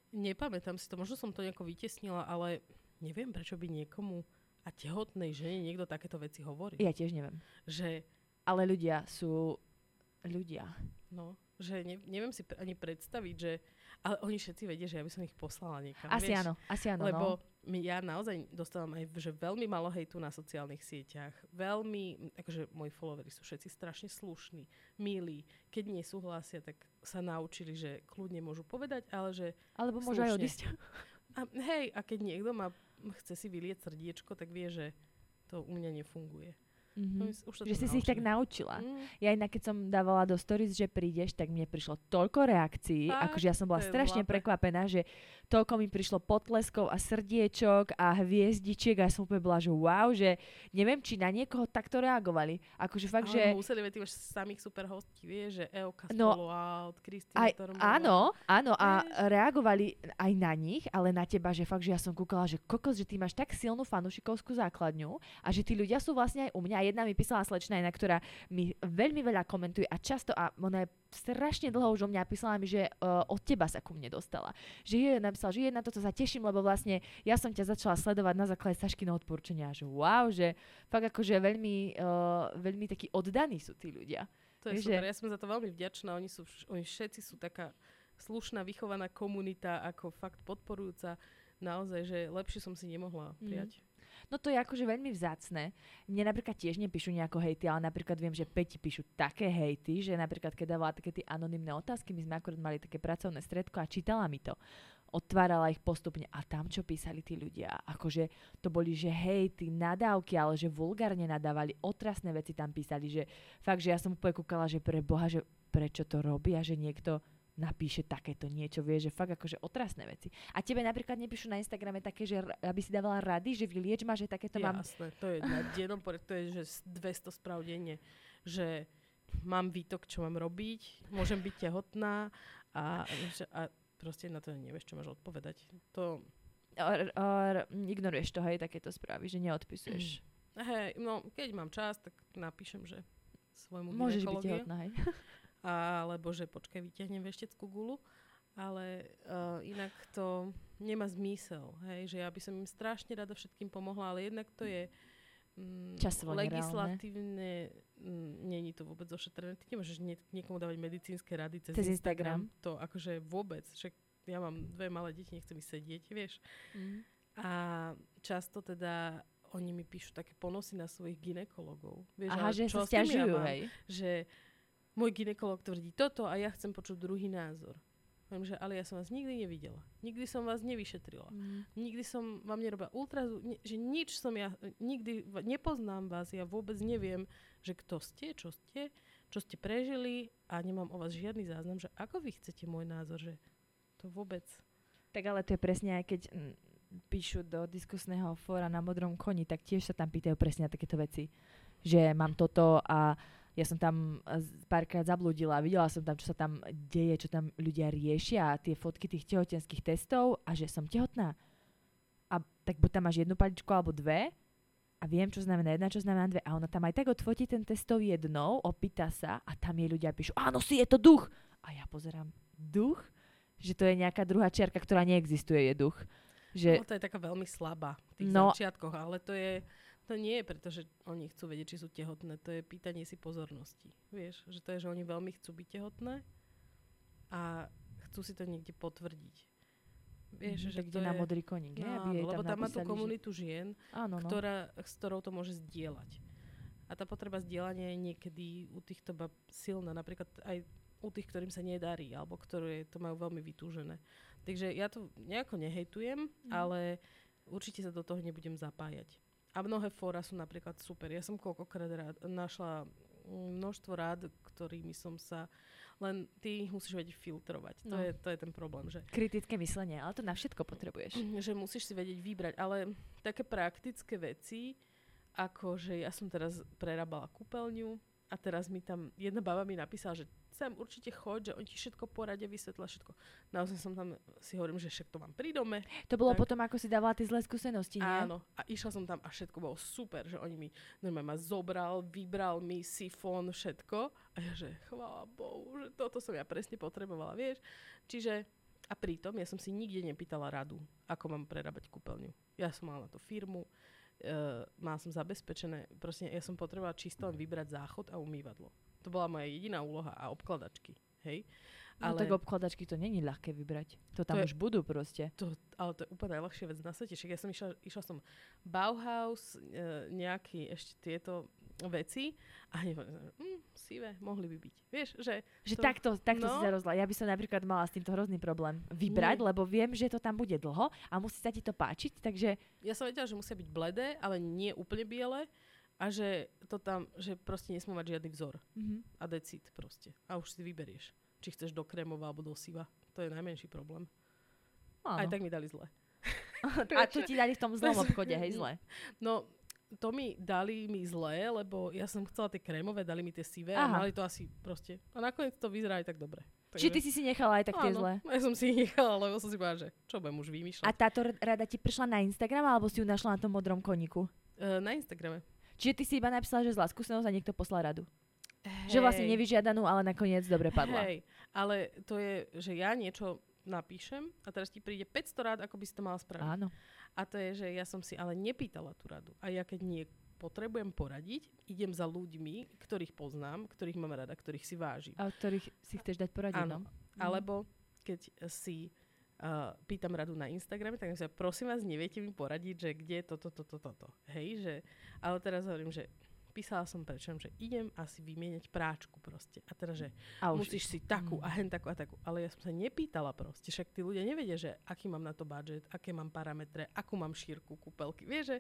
Nepamätám si to, možno som to nejako vytesnila, ale neviem, prečo by niekomu a tehotnej žene niekto takéto veci hovorí. Ja tiež neviem. Že... Ale ľudia sú ľudia. No, že ne, neviem si ani predstaviť, že... Ale oni všetci vedia, že ja by som ich poslala niekam. Asi vieš? áno, asi áno. Lebo no. Ja naozaj dostávam aj že veľmi malo hejtu na sociálnych sieťach. Veľmi, akože moji followery sú všetci strašne slušní, milí. Keď nesúhlasia, tak sa naučili, že kľudne môžu povedať, ale že Alebo môžu aj odísť. A, hej, a keď niekto má, chce si vylieť srdiečko, tak vie, že to u mňa nefunguje. Mm-hmm. Už že si si ich tak naučila. Mm. Ja inak, keď som dávala do stories, že prídeš, tak mne prišlo toľko reakcií, Fakt? akože ja som bola strašne vlápe. prekvapená, že toľko mi prišlo potleskov a srdiečok a hviezdičiek a ja som úplne bola, že wow, že neviem, či na niekoho takto reagovali. Akože fakt, Ale že... museli, ty máš samých super hostí, vieš, že Eoka no, out, Kristina Áno, áno, a reagovali aj na nich, ale na teba, že fakt, že ja som kúkala, že kokos, že ty máš tak silnú fanušikovskú základňu a že tí ľudia sú vlastne aj u mňa jedna mi písala slečna iná, ktorá mi veľmi veľa komentuje a často, a ona je strašne dlho už o mňa písala mi, že uh, od teba sa ku mne dostala. Že je napísala, že je na toto sa teším, lebo vlastne ja som ťa začala sledovať na základe Saškyno odporúčania, že wow, že fakt akože veľmi, uh, veľmi takí oddaní sú tí ľudia. To je super, ja som za to veľmi vďačná, oni, sú, oni všetci sú taká slušná, vychovaná komunita, ako fakt podporujúca. Naozaj, že lepšie som si nemohla mhm. prijať. Mm. No to je akože veľmi vzácne. Mne napríklad tiež nepíšu nejako hejty, ale napríklad viem, že Peti píšu také hejty, že napríklad keď dávala také tie anonimné otázky, my sme akorát mali také pracovné stredko a čítala mi to otvárala ich postupne a tam, čo písali tí ľudia, akože to boli, že hejty, nadávky, ale že vulgárne nadávali, otrasné veci tam písali, že fakt, že ja som úplne kúkala, že pre Boha, že prečo to robia, že niekto napíše takéto niečo, vie, že fakt akože otrasné veci. A tebe napríklad nepíšu na Instagrame také, že aby si dávala rady, že vylieč ma, že takéto mám... Jasné, to je na dennom to je, že 200 správ denne, že mám výtok, čo mám robiť, môžem byť tehotná a, a proste na to nevieš, čo máš odpovedať. To... Or, or, ignoruješ to, hej, takéto správy, že neodpisuješ. Mm. Hej, no keď mám čas, tak napíšem, že svojmu Môžeš byť tehotná, hej. (laughs) alebo že počkaj, vyťahnem vešteckú gulu, ale uh, inak to nemá zmysel, hej, že ja by som im strašne rada všetkým pomohla, ale jednak to je mm, Časovo legislatívne, mm, není to vôbec ošetrené. Ty nemôžeš nie, niekomu dávať medicínske rady cez, cez Instagram. Instagram. To akože vôbec, však ja mám dve malé deti, nechcem ich sedieť, vieš. Mm. A často teda oni mi píšu také ponosy na svojich ginekologov. Vieš, Aha, že sa stiažujú, ja hej. Že môj ginekolog tvrdí toto a ja chcem počuť druhý názor. Viem, že ale ja som vás nikdy nevidela. Nikdy som vás nevyšetrila. Mm. Nikdy som vám nerobila ultrazu, ne, že nič som ja, nikdy nepoznám vás, ja vôbec neviem, že kto ste, čo ste, čo ste prežili a nemám o vás žiadny záznam, že ako vy chcete môj názor, že to vôbec. Tak ale to je presne aj keď mm, píšu do diskusného fóra na modrom koni, tak tiež sa tam pýtajú presne na takéto veci. Že mám toto a ja som tam eh, párkrát zabludila, videla som tam, čo sa tam deje, čo tam ľudia riešia, tie fotky tých tehotenských testov a že som tehotná. A tak buď tam máš jednu paličku alebo dve a viem, čo znamená jedna, čo znamená dve. A ona tam aj tak odfotí ten testov jednou, opýta sa a tam jej ľudia píšu, áno, si je to duch. A ja pozerám, duch? Že to je nejaká druhá čiarka, ktorá neexistuje, je duch. Že... No, to je taká veľmi slabá v tých no, začiatkoch, ale to je to nie je preto, že oni chcú vedieť, či sú tehotné. To je pýtanie si pozornosti. Vieš, že to je, že oni veľmi chcú byť tehotné a chcú si to niekde potvrdiť. Vieš, mm, že to na je... modrý koník, no, aby lebo tam, tam má tú komunitu že... žien, áno, no. ktorá, s ktorou to môže zdieľať. A tá potreba zdieľania je niekedy u týchto bab silná, napríklad aj u tých, ktorým sa nedarí, alebo ktoré to majú veľmi vytúžené. Takže ja to nejako nehejtujem, mm. ale určite sa do toho nebudem zapájať. A mnohé fóra sú napríklad super. Ja som koľkokrát rád, našla množstvo rád, ktorými som sa... Len ty ich musíš vedieť filtrovať. To, No. je, to je ten problém. Že, Kritické myslenie, ale to na všetko potrebuješ. že musíš si vedieť vybrať. Ale také praktické veci, ako že ja som teraz prerábala kúpeľňu a teraz mi tam jedna baba mi napísala, že sem určite choď, že on ti všetko poradia, vysvetla všetko. Naozaj som tam si hovorím, že však to mám pri dome, To bolo Tak. potom, ako si dávala tie zlé skúsenosti, nie? Áno, a išla som tam a všetko bolo super, že oni mi normálne ma zobral, vybral mi sifón, všetko. A ja že chvála Bohu, že toto som ja presne potrebovala, vieš. Čiže a pritom ja som si nikde nepýtala radu, ako mám prerábať kúpeľňu. Ja som mala na to firmu, uh, mala som zabezpečené, proste ja som potrebovala čisto len vybrať záchod a umývadlo. To bola moja jediná úloha a obkladačky, hej. No tak obkladačky to není ľahké vybrať. To tam To je- už budú proste. To, ale to je úplne najľahšia vec na svete. Však ja som išla, išla som Bauhaus, e, nejaký ešte tieto veci a nehovorím, hm, sivé, mohli by byť. Vieš, že... Že to- takto, takto si no. sa rozla. Ja by som napríklad mala s týmto hrozný problém vybrať, Nie. lebo viem, že to tam bude dlho a musí sa ti to páčiť, takže Ja som vedela, že musia byť bledé, ale nie úplne biele a že to tam, že proste nesmú mať žiadny vzor mhm. a decit proste. A už si vyberieš, či chceš do krémova alebo do siva. To je najmenší problém. Aj áno. tak mi dali zle. (laughs) A to ti dali v tom zlom (laughs) obchode, hej, zle. No, to mi dali mi zlé, lebo ja som chcela tie krémové, dali mi tie sivé Aha. a mali to asi proste. A nakoniec to vyzerá aj tak dobre. Čiže ty si si nechala aj tak tie Áno, zlé. (laughs) Ja som si ich nechala, lebo som si povedala, že čo budem už A vymýšľať. táto r- rada ti prišla na Instagram, alebo si ju našla na tom modrom koníku? Uh, na Instagrame. Čiže ty si iba napísala, že zlá skúsenosť a niekto poslal radu. Že vlastne Hej. nevyžiadanú, ale nakoniec dobre padla. Hej, ale to je, že ja niečo napíšem a teraz ti príde 500 rád, ako by si to mala spraviť. Áno. A to je, že ja som si ale nepýtala tú radu. A ja keď nie potrebujem poradiť, idem za ľuďmi, ktorých poznám, ktorých mám rada, ktorých si vážim. A ktorých si chceš dať poradiť, Áno. no? Alebo keď si uh, pýtam radu na Instagrame, tak sa prosím vás, neviete mi poradiť, že kde je toto, toto, toto. Hej, že, ale teraz hovorím, že písala som prečo, že idem asi vymieňať práčku proste. A teraz, že A už musíš si takú Mm. a hen takú a takú. Ale ja som sa nepýtala proste, však tí ľudia nevedia, že aký mám na to budget, aké mám parametre, akú mám šírku kúpelky. Vieš, že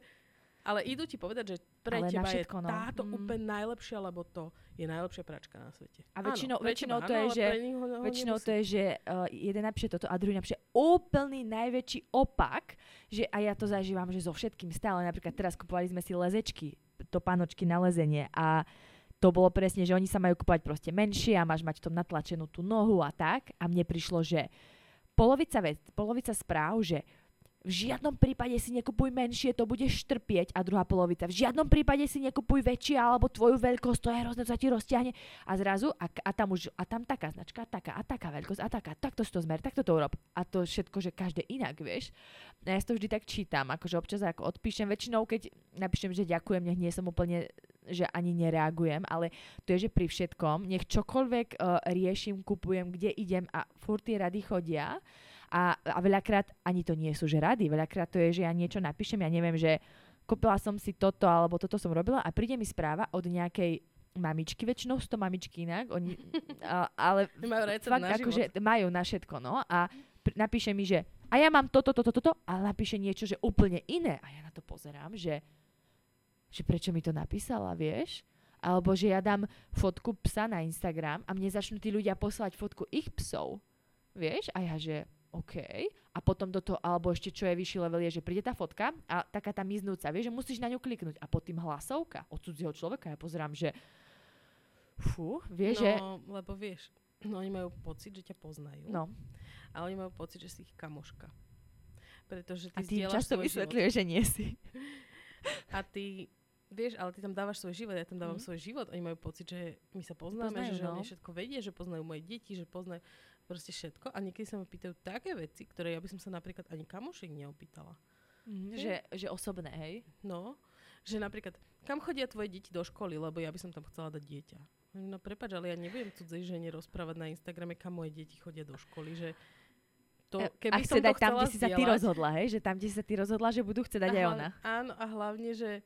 ale idú ti povedať, že pre Ale teba všetko, je no. táto Mm. úplne najlepšia, lebo to je najlepšia pračka na svete. A väčšinou- áno, väčšinou teba to je, áno, že- Väčšinou to je, že uh, jeden napíše toto a druhý napíše úplný najväčší opak, že a ja to zažívam, že so všetkým stále, napríklad teraz kupovali sme si lezečky, topánočky na lezenie a to bolo presne, že oni sa majú kúpať proste menšie a máš mať v tom natlačenú tú nohu a tak. A mne prišlo, že polovica, vec, polovica správ, že v žiadnom prípade si nekupuj menšie, to budeš trpieť. A druhá polovica, v žiadnom prípade si nekupuj väčšie alebo tvoju veľkosť, to je hrozné, to sa ti roztiahne. A zrazu, a, a, tam už, a tam taká značka, taká, a taká veľkosť, a taká, takto si to zmer, takto to urob. A to všetko, že každé inak, vieš. A ja to vždy tak čítam, akože občas ako odpíšem, väčšinou keď napíšem, že ďakujem, nech nie som úplne že ani nereagujem, ale to je, že pri všetkom, nech čokoľvek uh, riešim, kupujem, kde idem a furt tie rady chodia a, a veľakrát ani to nie sú, že rady, veľakrát to je, že ja niečo napíšem, ja neviem, že kúpila som si toto alebo toto som robila a príde mi správa od nejakej mamičky, väčšinou sú to mamičky inak, oni, a, ale (laughs) Majú recept fakt na akože život. majú na všetko, no a pr- napíše mi, že a ja mám toto, toto, toto, ale napíše niečo, že úplne iné a ja na to pozerám, že že prečo mi to napísala, vieš? Alebo že ja dám fotku psa na Instagram a mne začnú tí ľudia poslať fotku ich psov. Vieš? A ja že OK. A potom do toho, alebo ešte čo je vyšší level, je, že príde tá fotka a taká tá miznúca, vieš, že musíš na ňu kliknúť. A pod tým hlasovka od cudzieho človeka. Ja pozerám, že fú, vieš, no, že... lebo vieš, no oni majú pocit, že ťa poznajú. No. A oni majú pocit, že si ich kamoška. Pretože ty, A ty často vysvetľuješ, že nie si. A ty, vieš, ale ty tam dávaš svoj život, ja tam dávam Mhm. svoj život. Oni majú pocit, že my sa poznáme, Poznajú, že, že no. oni všetko vedia, že poznajú moje deti, že poznajú proste všetko. A niekedy sa ma pýtajú také veci, ktoré ja by som sa napríklad ani kamošiek neopýtala. Mm, že, že osobné, hej? No, že napríklad, kam chodia tvoje deti do školy, lebo ja by som tam chcela dať dieťa. No prepač, ale ja nebudem cudzej žene rozprávať na Instagrame, kam moje deti chodia do školy, že to, E, keby a som chce to dať tam, chcela kde si sa ty rozhodla, hej? Že tam, kde si sa ty rozhodla, že budú chcieť dať a aj ona. Áno, a hlavne, že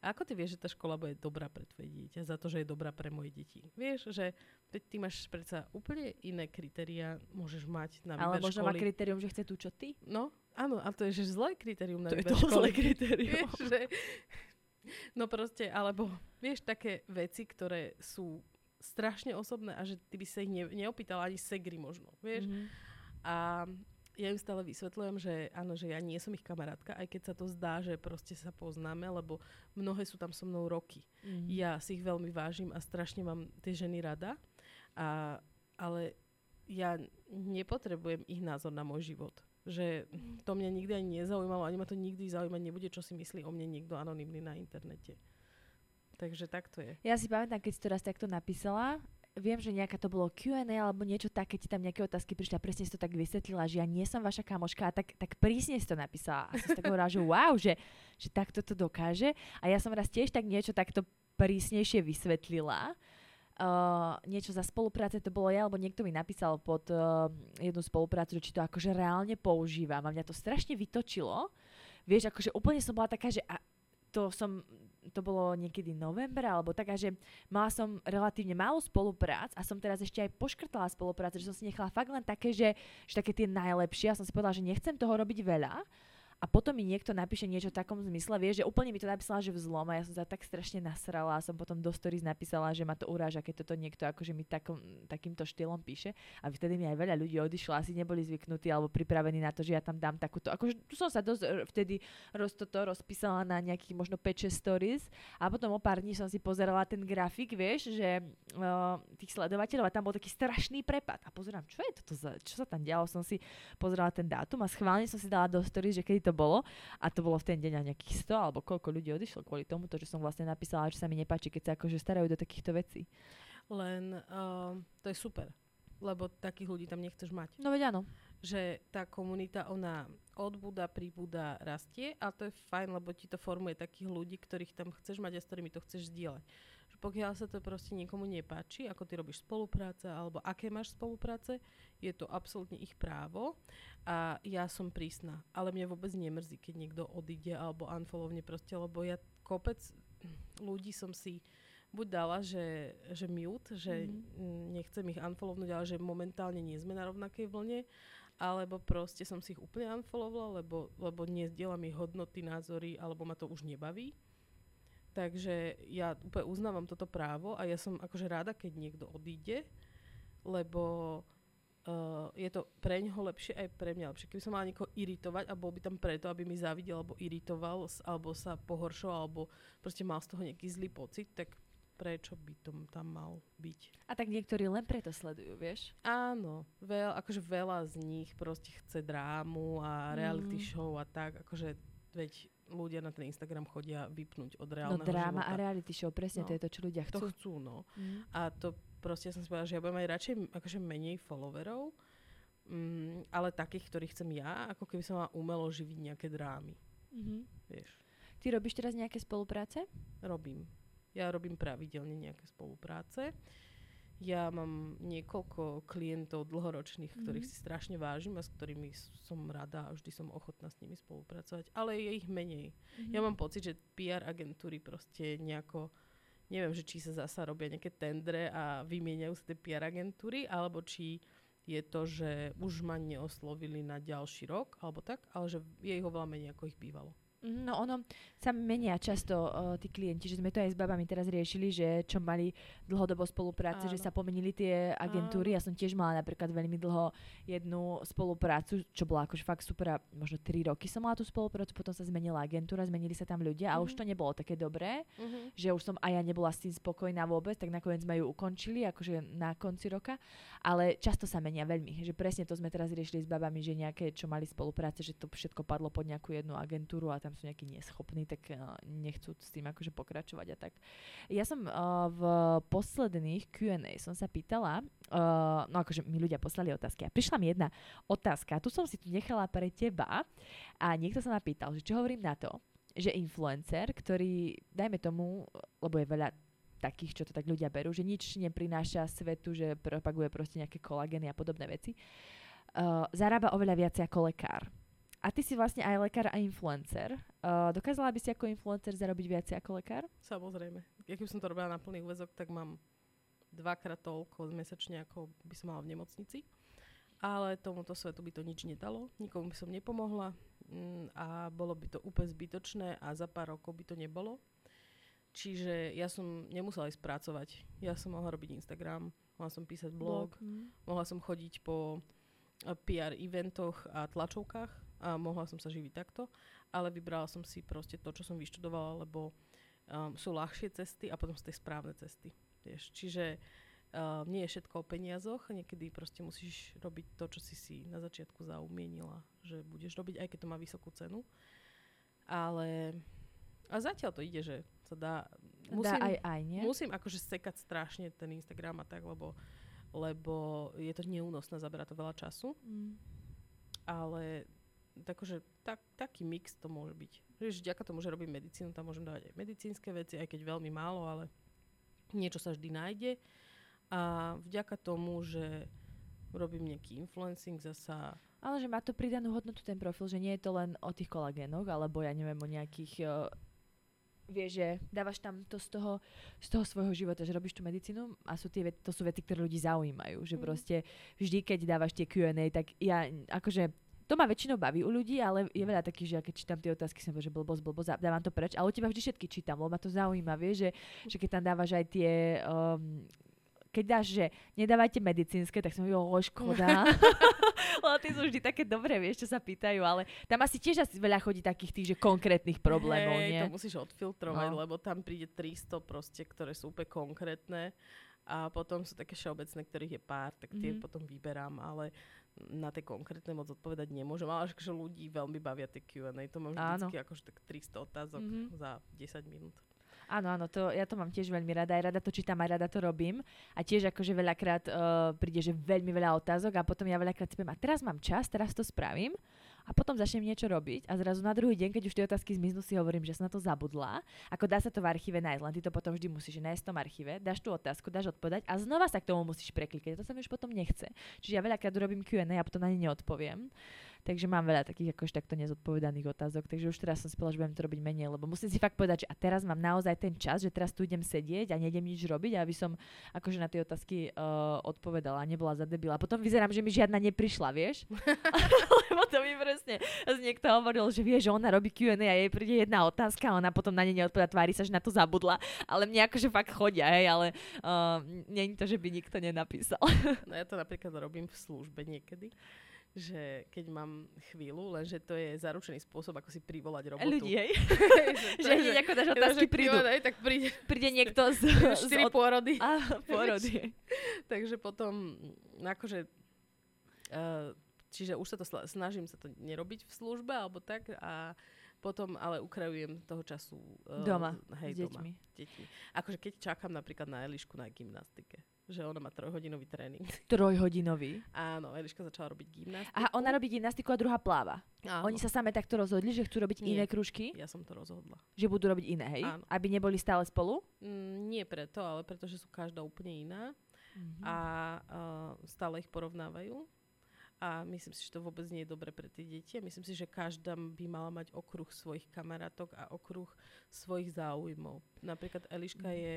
ako ty vieš, že tá škola bude dobrá pre tvoje dieťa, za to, že je dobrá pre moje deti? Vieš, že ty, máš predsa úplne iné kritéria, môžeš mať na výber Ale možno školy. má kritérium, že chce tú, čo ty? No, áno, a to je že zlé kritérium na To je výber to školy. zlé kritérium. Vieš, že... No proste, alebo vieš, také veci, ktoré sú strašne osobné a že ty by sa ich ne, neopýtala ani segry možno, vieš. Mhm. A ja im stále vysvetľujem, že áno, že ja nie som ich kamarátka, aj keď sa to zdá, že proste sa poznáme, lebo mnohé sú tam so mnou roky. Mhm. Ja si ich veľmi vážim a strašne mám tie ženy rada, a, ale ja nepotrebujem ich názor na môj život. Že to mňa nikdy ani nezaujímalo, ani ma to nikdy zaujímať nebude, čo si myslí o mne niekto anonymný na internete. Takže tak to je. Ja si pamätám, keď si to raz takto napísala, viem, že nejaká to bolo Q&A alebo niečo také, ti tam nejaké otázky prišli a presne si to tak vysvetlila, že ja nie som vaša kamoška a tak, tak prísne si to napísala. A som si tak hovorila, že wow, že, že takto to dokáže. A ja som raz tiež tak niečo takto prísnejšie vysvetlila. Uh, niečo za spolupráce to bolo ja, alebo niekto mi napísal pod uh, jednu spoluprácu, že či to akože reálne používam a mňa to strašne vytočilo. Vieš, akože úplne som bola taká, že a to som, to bolo niekedy november alebo tak, a že mala som relatívne málo spoluprác a som teraz ešte aj poškrtala spolupráce, že som si nechala fakt len také, že, že také tie najlepšie. A som si povedala, že nechcem toho robiť veľa a potom mi niekto napíše niečo v takom zmysle, vieš, že úplne mi to napísala, že vzlom a ja som sa tak strašne nasrala a som potom do stories napísala, že ma to uráža, keď toto niekto akože mi takom, takýmto štýlom píše. A vtedy mi aj veľa ľudí odišlo, asi neboli zvyknutí alebo pripravení na to, že ja tam dám takúto, akože tu som sa dosť e, vtedy roz, toto rozpísala na nejakých možno 5-6 stories. A potom o pár dní som si pozerala ten grafik, vieš, že uh, tých sledovateľov a tam bol taký strašný prepad. A pozerám, čo je toto za, čo sa tam dialo, som si pozerala ten dátum a schválne som si dala do stories, že kedy to bolo a to bolo v ten deň a nejakých 100 alebo koľko ľudí odišlo kvôli tomu, že som vlastne napísala, že sa mi nepáči, keď sa akože starajú do takýchto vecí. Len uh, to je super, lebo takých ľudí tam nechceš mať. No veď áno. Že tá komunita, ona odbúda, pribúda, rastie a to je fajn, lebo ti to formuje takých ľudí, ktorých tam chceš mať a s ktorými to chceš zdieľať. Pokiaľ sa to proste niekomu nepáči, ako ty robíš spolupráce alebo aké máš spolupráce, je to absolútne ich právo a ja som prísna. Ale mne vôbec nemrzí, keď niekto odíde alebo unfollowne proste, lebo ja kopec ľudí som si buď dala, že, že mute, že mm-hmm. nechcem ich unfollownúť, ale že momentálne nie sme na rovnakej vlne, alebo proste som si ich úplne unfollowovala, lebo, lebo nezdielam ich hodnoty, názory, alebo ma to už nebaví. Takže ja úplne uznávam toto právo a ja som akože rada, keď niekto odíde, lebo uh, je to pre ňoho lepšie aj pre mňa lepšie. Keby som mala niekoho iritovať a bol by tam preto, aby mi závidel alebo iritoval, alebo sa pohoršoval, alebo proste mal z toho nejaký zlý pocit, tak prečo by to tam mal byť. A tak niektorí len preto sledujú, vieš? Áno, veľ, akože veľa z nich proste chce drámu a reality mm. show a tak, akože veď ľudia na ten Instagram chodia vypnúť od No reálneho dráma života. a reality show, presne No. to je to, čo ľudia To chcú. chcú, no. Mm. A to proste ja som si povedala, že ja budem mať radšej akože menej followerov, mm, ale takých, ktorých chcem ja, ako keby som mala umelo živiť nejaké drámy, Mhm. vieš. Ty robíš teraz nejaké spolupráce? Robím. Ja robím pravidelne nejaké spolupráce. Ja mám niekoľko klientov dlhoročných, ktorých Mhm. si strašne vážim a s ktorými som rada a vždy som ochotná s nimi spolupracovať. Ale je ich menej. Mhm. Ja mám pocit, že PR agentúry proste nejako, neviem, že či sa zasa robia nejaké tendre a vymieňajú sa tie PR agentúry, alebo či je to, že už ma neoslovili na ďalší rok, alebo tak, ale že je ich oveľa menej, ako ich bývalo. Mhm, No ono sa menia často uh, tí klienti, že sme to aj s babami teraz riešili, že čo mali dlhodobo spolupráce, že Áno. sa pomenili tie agentúry. Ja som tiež mala napríklad veľmi dlho jednu spoluprácu, čo bola akože fakt super a možno 3 roky som mala tú spoluprácu, potom sa zmenila agentúra, zmenili sa tam ľudia a už Mhm. to nebolo také dobré, Uh-huh. že už som aj ja nebola s tým spokojná vôbec, tak nakoniec sme ju ukončili, akože na konci roka, ale často sa menia veľmi, že presne to sme teraz riešili s babami, že nejaké, čo mali spolupráce, že to všetko padlo pod nejakú jednu agentúru a tam sú nejakí neschopní, tak uh, nechcú s tým akože pokračovať a tak. Ja som uh, v posledných Q&A som sa pýtala, uh, no akože mi ľudia poslali otázky a prišla mi jedna otázka, tu som si tu nechala pre teba a niekto sa ma pýtal, že čo hovorím na to, že influencer, ktorý, dajme tomu, lebo je veľa takých, čo to tak ľudia berú, že nič neprináša svetu, že propaguje proste nejaké kolagény a podobné veci, uh, zarába oveľa viacej ako lekár. A ty si vlastne aj lekár a influencer Uh, dokázala by si ako influencer zarobiť viacej ako lekár? Samozrejme. Keď som to robila na plný úvezok, tak mám dvakrát toľko mesačne, ako by som mala v nemocnici. Ale tomuto svetu by to nič nedalo, nikomu by som nepomohla mm, a bolo by to úplne zbytočné a za pár rokov by to nebolo. Čiže ja som nemusela ísť pracovať. Ja som mohla robiť Instagram, mohla som písať blog, blog. Mm. mohla som chodiť po eh, PR eventoch a tlačovkách a mohla som sa živiť takto, ale vybrala som si proste to, čo som vyštudovala, lebo um, sú ľahšie cesty a potom sú tie správne cesty. Vieš. Čiže uh, nie je všetko o peniazoch, niekedy proste musíš robiť to, čo si si na začiatku zaumienila, že budeš robiť, aj keď to má vysokú cenu. Ale a zatiaľ to ide, že sa dá... Musím, dá aj aj, nie? Musím akože sekať strašne ten Instagram a tak, lebo, lebo je to neúnosné, zaberá to veľa času. Mm. Ale takže tak, taký mix to môže byť. Že vďaka tomu, že robím medicínu, tam môžem dávať aj medicínske veci, aj keď veľmi málo, ale niečo sa vždy nájde. A vďaka tomu, že robím nejaký influencing zasa. Ale že má to pridanú hodnotu ten profil, že nie je to len o tých kolagénoch, alebo ja neviem, o nejakých uh, vieš, že dávaš tam to z toho, z toho svojho života, že robíš tú medicínu a sú tie, to sú veci, ktoré ľudí zaujímajú. Že mm. proste vždy, keď dávaš tie Q&A, tak ja akože to ma väčšinou baví u ľudí, ale je veľa takých, že ja keď čítam tie otázky, som že blbosť, blbosť, dávam to preč. Ale u teba vždy všetky čítam, lebo ma to zaujíma, vieš, že, že keď tam dávaš aj tie... Um, keď dáš, že nedávajte medicínske, tak som jo, škoda. (laughs) Lebo tie sú vždy také dobré, vieš, čo sa pýtajú, ale tam asi tiež asi veľa chodí takých tých, že konkrétnych problémov, hey, nie? to musíš odfiltrovať, no. lebo tam príde 300 proste, ktoré sú úplne konkrétne a potom sú také všeobecné, ktorých je pár, tak tie mm-hmm. potom vyberám, ale na tie konkrétne moc odpovedať nemôžem, ale že ľudí veľmi bavia tie Q&A. To mám vždycky akože tak 300 otázok mm-hmm. za 10 minút. Áno, áno, to, ja to mám tiež veľmi rada, aj rada to čítam, aj rada to robím. A tiež akože veľakrát uh, príde, že veľmi veľa otázok a potom ja veľakrát si poviem, a teraz mám čas, teraz to spravím a potom začnem niečo robiť a zrazu na druhý deň, keď už tie otázky zmiznú, si hovorím, že som na to zabudla. Ako dá sa to v archíve nájsť, len ty to potom vždy musíš nájsť v tom archíve, dáš tú otázku, dáš odpovedať a znova sa k tomu musíš preklikať. To sa mi už potom nechce. Čiže ja veľakrát robím Q&A a potom na ne neodpoviem. Takže mám veľa takých akož takto nezodpovedaných otázok. Takže už teraz som si povedala, že budem to robiť menej, lebo musím si fakt povedať, že a teraz mám naozaj ten čas, že teraz tu idem sedieť a nejdem nič robiť, aby som akože na tie otázky uh, odpovedala, nebola za debila. A potom vyzerám, že mi žiadna neprišla, vieš? (laughs) lebo (laughs) to mi presne niekto hovoril, že vie, že ona robí Q&A a jej príde jedna otázka a ona potom na ne neodpoveda, tvári sa, že na to zabudla. Ale mne akože fakt chodia, hej, ale uh, je to, že by nikto nenapísal. (laughs) no ja to napríklad robím v službe niekedy že keď mám chvíľu, lenže to je zaručený spôsob, ako si privolať robotu. Ľudí, hej. (laughs) že hneď ako dáš otázky, prídu. Aj, tak príde, príde niekto z... Štyri od... pôrody. Á, pôrody. Takže potom, akože... Uh, čiže už sa to snažím sa to nerobiť v službe, alebo tak a potom ale ukrajujem toho času uh, doma, hej, s deťmi. Doma, deti. Akože keď čakám napríklad na Elišku na gymnastike že ona má trojhodinový tréning. (laughs) Trojhodinový? Áno, Eliška začala robiť gymnastiku. A ona robí gymnastiku a druhá pláva. Áno. Oni sa same takto rozhodli, že chcú robiť Nie, iné kružky? Ja som to rozhodla. Že budú robiť iné, hej? Áno. Aby neboli stále spolu? Mm, nie preto, ale preto, že sú každá úplne iná mm-hmm. a uh, stále ich porovnávajú. A myslím si, že to vôbec nie je dobre pre tie deti. A myslím si, že každá by mala mať okruh svojich kamarátok a okruh svojich záujmov. Napríklad Eliška mm. je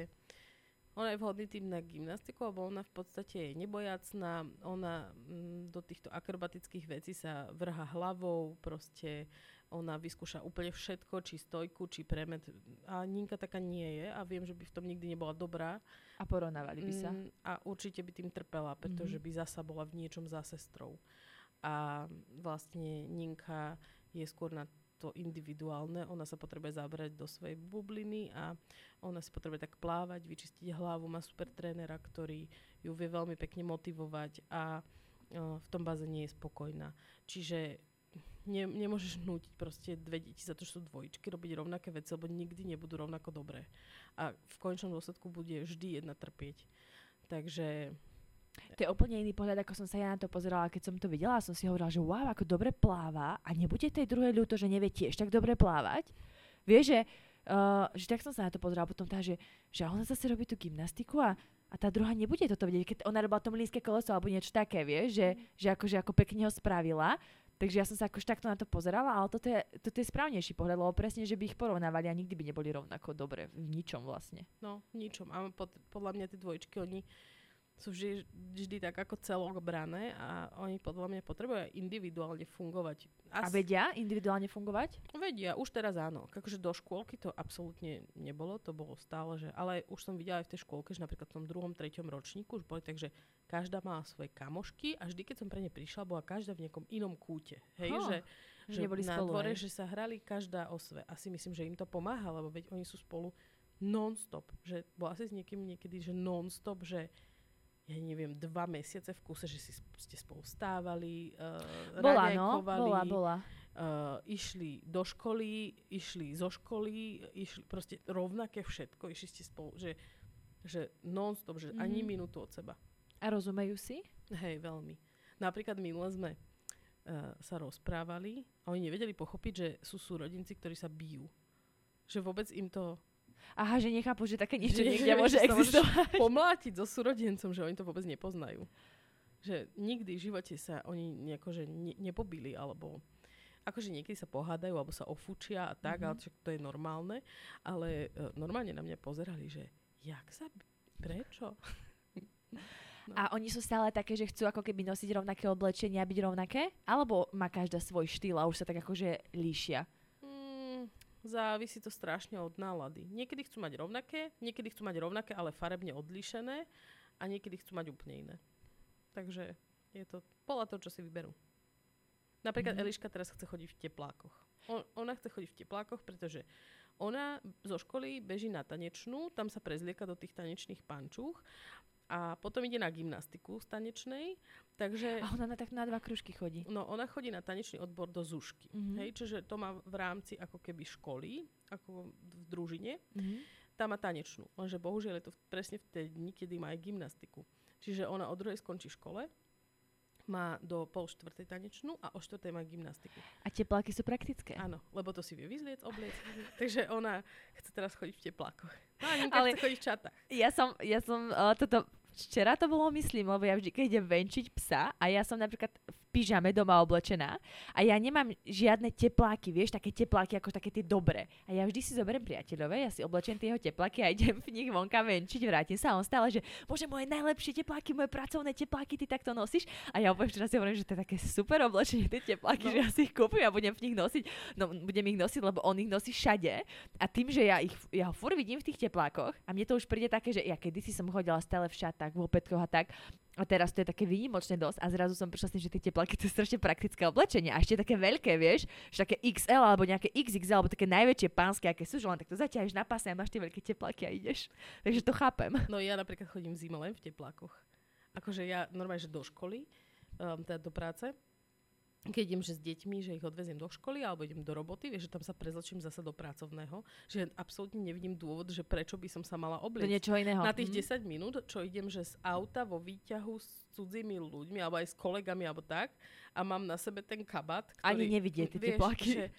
ona je vhodný tým na gymnastiku, lebo ona v podstate je nebojacná, ona mm, do týchto akrobatických vecí sa vrha hlavou, proste ona vyskúša úplne všetko, či stojku, či premet. A Ninka taká nie je a viem, že by v tom nikdy nebola dobrá. A porovnávali by sa. Mm, a určite by tým trpela, pretože mm-hmm. by zasa bola v niečom za sestrou. A vlastne Ninka je skôr na to individuálne, ona sa potrebuje zabrať do svojej bubliny a ona si potrebuje tak plávať, vyčistiť hlavu, má super trénera, ktorý ju vie veľmi pekne motivovať a v tom bazéne je spokojná. Čiže ne, nemôžeš nútiť proste dve deti za to, že sú dvojičky, robiť rovnaké veci, lebo nikdy nebudú rovnako dobré. A v končnom dôsledku bude vždy jedna trpieť. Takže to je úplne iný pohľad, ako som sa ja na to pozerala, keď som to videla. Som si hovorila, že wow, ako dobre pláva a nebude tej druhej ľúto, že nevie tiež tak dobre plávať. Vieš, že, uh, že tak som sa na to pozerala potom tá, že, že ona zase robí tú gymnastiku a, a tá druhá nebude toto vedieť. Keď ona robila to mlínske koleso alebo niečo také, vieš, že, že akože ako pekne ho spravila, Takže ja som sa akož takto na to pozerala, ale toto je, toto je správnejší pohľad, lebo presne, že by ich porovnávali a nikdy by neboli rovnako dobre v ničom vlastne. No, v ničom. A pod, podľa mňa tie dvojčky, oni sú vždy, vždy tak ako celok brané a oni podľa mňa potrebujú individuálne fungovať. As... A vedia individuálne fungovať? Vedia, už teraz áno. Akože do škôlky to absolútne nebolo, to bolo stále, že... Ale už som videla aj v tej škôlke, že napríklad v tom druhom, treťom ročníku už boli tak, že každá mala svoje kamošky a vždy, keď som pre ne prišla, bola každá v nejakom inom kúte. Hej, huh. že, že, že na spolu, dvore, hej. že sa hrali každá o sve. Asi myslím, že im to pomáha, lebo veď oni sú spolu non-stop. Že bola asi s niekým niekedy, že non-stop, že ja neviem, dva mesiace v kuse, že si ste spolu stávali, uh, bola, no, bola, bola. Uh, išli do školy, išli zo školy, išli proste rovnaké všetko, išli ste spolu, že, že non-stop, že mm. ani mhm. minútu od seba. A rozumejú si? Hej, veľmi. Napríklad minule sme uh, sa rozprávali a oni nevedeli pochopiť, že sú súrodinci, ktorí sa bijú. Že vôbec im to Aha, že nechápu, že také niečo že niekde môže existovať. (laughs) Pomlátiť so súrodencom, že oni to vôbec nepoznajú. Že nikdy v živote sa oni nejako, že ne, nepobili, alebo akože niekedy sa pohádajú, alebo sa ofúčia a tak, mm-hmm. ale to je normálne. Ale uh, normálne na mňa pozerali, že jak sa... Prečo? (laughs) No. A oni sú stále také, že chcú ako keby nosiť rovnaké oblečenie a byť rovnaké? Alebo má každá svoj štýl a už sa tak akože líšia? Závisí to strašne od nálady. Niekedy chcú mať rovnaké, niekedy chcú mať rovnaké, ale farebne odlišené a niekedy chcú mať úplne iné. Takže je to podľa toho, čo si vyberú. Napríklad mm-hmm. Eliška teraz chce chodiť v teplákoch. On, ona chce chodiť v teplákoch, pretože ona zo školy beží na tanečnú, tam sa prezlieka do tých tanečných pančúch a potom ide na gymnastiku z tanečnej. Takže, a ona na, tak na dva kružky chodí. No, ona chodí na tanečný odbor do Zušky. Mm-hmm. Hej, čiže to má v rámci ako keby školy, ako v družine. Mm-hmm. Tam má tanečnú. Lenže bohužiaľ je to presne v tej dni, kedy má aj gymnastiku. Čiže ona o druhej skončí škole, má do pol štvrtej tanečnú a o štvrtej má gymnastiku. A tepláky sú praktické. Áno, lebo to si vie vyzliec, obliec. (laughs) Takže ona chce teraz chodiť v teplákoch. No a Ale chce chodiť v čatách. Ja som, ja som uh, toto Včera to bolo, myslím, lebo ja vždy, keď idem venčiť psa a ja som napríklad v pyžame doma oblečená a ja nemám žiadne tepláky, vieš, také tepláky ako také tie dobré. A ja vždy si zoberiem priateľové, ja si oblečem tie jeho tepláky a idem v nich vonka venčiť, vrátim sa a on stále, že bože, moje najlepšie tepláky, moje pracovné tepláky, ty takto nosíš. A ja úplne včera si hovorím, že to je také super oblečenie, tie tepláky, no. že ja si ich kúpim a budem v nich nosiť. No, budem ich nosiť, lebo on ich nosí všade. A tým, že ja ich ja ho fur vidím v tých teplákoch a mne to už príde také, že ja kedysi som chodila stále v šatách, v opätkoch a tak. A teraz to je také výnimočné dosť a zrazu som prišla s tým, že tie tepláky to je strašne praktické oblečenie a ešte také veľké, vieš, že také XL alebo nejaké XXL alebo také najväčšie pánske, aké sú, že len takto zaťahneš na pase a máš tie veľké tepláky a ideš. Takže to chápem. No ja napríklad chodím zima len v teplákoch. Akože ja normálne, že do školy, um, teda do práce, keď idem že s deťmi, že ich odveziem do školy alebo idem do roboty, vieš, že tam sa prezlečím zase do pracovného, že absolútne nevidím dôvod, že prečo by som sa mala obliecť. Do niečoho iného. Na tých mm. 10 minút, čo idem, že z auta vo výťahu s cudzími ľuďmi alebo aj s kolegami alebo tak a mám na sebe ten kabát, ktorý... Ani nevidie tie tepláky.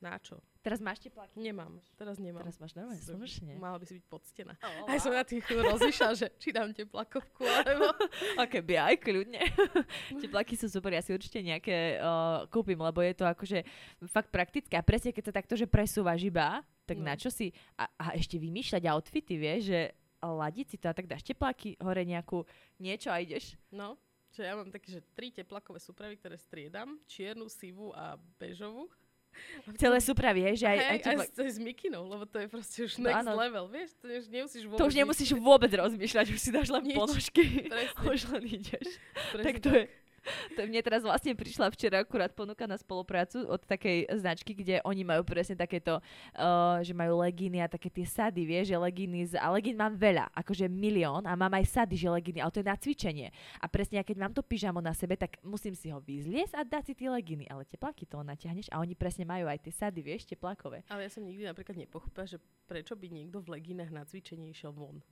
Na čo? Teraz máš tepláky? Nemám, teraz nemám. Teraz máš normálne slušne. Mala by si byť poctená. Oh, Aj som na tých rozlišala, že či dám teplakovku, alebo... (laughs) ok, by aj kľudne. (laughs) Tepláky sú super, ja si určite nejaké uh, kúpim, lebo je to akože fakt praktické. A presne keď sa takto, že presúvaš iba, tak no. na čo si... A, a ešte vymýšľať outfity, vieš, že ladiť si to a tak dáš tepláky, hore nejakú niečo a ideš. No, že ja mám také, že tri teplakové súpravy, ktoré striedam, čiernu, sivú a bežovú. Celé súpravy, hej, že aj... Hej, aj, aj, aj s mikinou, lebo to je proste už no next no, level, vieš, to už nemusíš vôbec... To už nemusíš vôbec rozmýšľať, už si dáš len Nič. ponožky, už len ideš. Presne tak to tak. je (laughs) to mne teraz vlastne prišla včera akurát ponuka na spoluprácu od takej značky, kde oni majú presne takéto, uh, že majú legíny a také tie sady, vieš, že legíny, z, a legín mám veľa, akože milión a mám aj sady, že legíny, ale to je na cvičenie. A presne, keď mám to pyžamo na sebe, tak musím si ho vyzliesť a dať si tie legíny, ale tepláky to natiahneš a oni presne majú aj tie sady, vieš, teplákové. Ale ja som nikdy napríklad nepochopila, že prečo by niekto v legínach na cvičenie išiel von.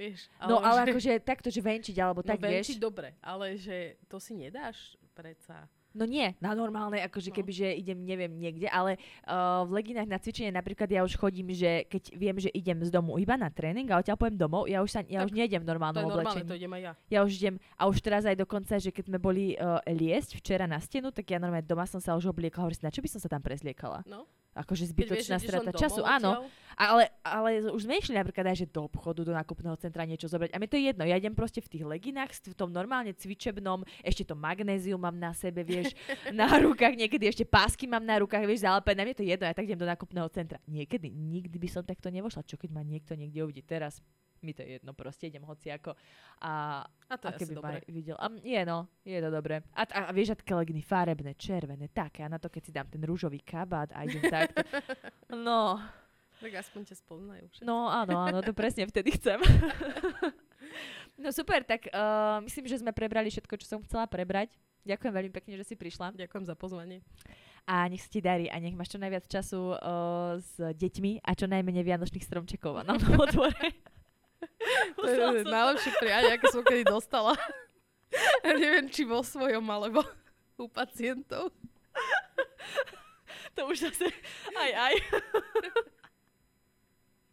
Vieš, ale no ale že... akože takto, že venčiť alebo no, tak, venčiť vieš. dobre, ale že to si nedáš predsa. No nie, na normálnej, akože No. keby, že idem, neviem, niekde, ale uh, v leginách na cvičenie napríklad ja už chodím, že keď viem, že idem z domu iba na tréning a odtiaľ poviem domov, ja už, sa, ja Tak, už nejdem v To normálnom normálne, oblečení. to idem aj ja. Ja už idem, a už teraz aj dokonca, že keď sme boli uh, liesť včera na stenu, tak ja normálne doma som sa už obliekala, hovorím si, na čo by som sa tam prezliekala? No. Akože vieš, zbytočná že ideš strata času, domov áno. Ale, ale už sme išli napríklad aj, že do obchodu, do nákupného centra niečo zobrať. A mi to je jedno, ja idem proste v tých leginách, v tom normálne cvičebnom, ešte to magnézium mám na sebe, vieš, (laughs) na rukách, niekedy ešte pásky mám na rukách, vieš, zalepené, mne to je jedno, ja tak idem do nákupného centra. Niekedy, nikdy by som takto nevošla, čo keď ma niekto niekde uvidí teraz, mi to je jedno, proste idem hociako. A, A to je asi dobré. videl. A m- je no, je to dobré. A, a, a vieš, a také leginy farebné, červené, také. A na to, keď si dám ten rúžový kabát a idem takto. (laughs) No, Tak aspoň ťa spoznajú všetci. No áno, áno, to presne vtedy chcem. (laughs) no super, tak uh, myslím, že sme prebrali všetko, čo som chcela prebrať. Ďakujem veľmi pekne, že si prišla. Ďakujem za pozvanie. A nech sa ti darí a nech máš čo najviac času uh, s deťmi a čo najmenej vianočných stromčekov na novom. (laughs) (laughs) To je najlepšie prianie, aké som kedy dostala. (laughs) Ja neviem, či vo svojom, alebo u pacientov. to už zase... Aj, aj. (laughs)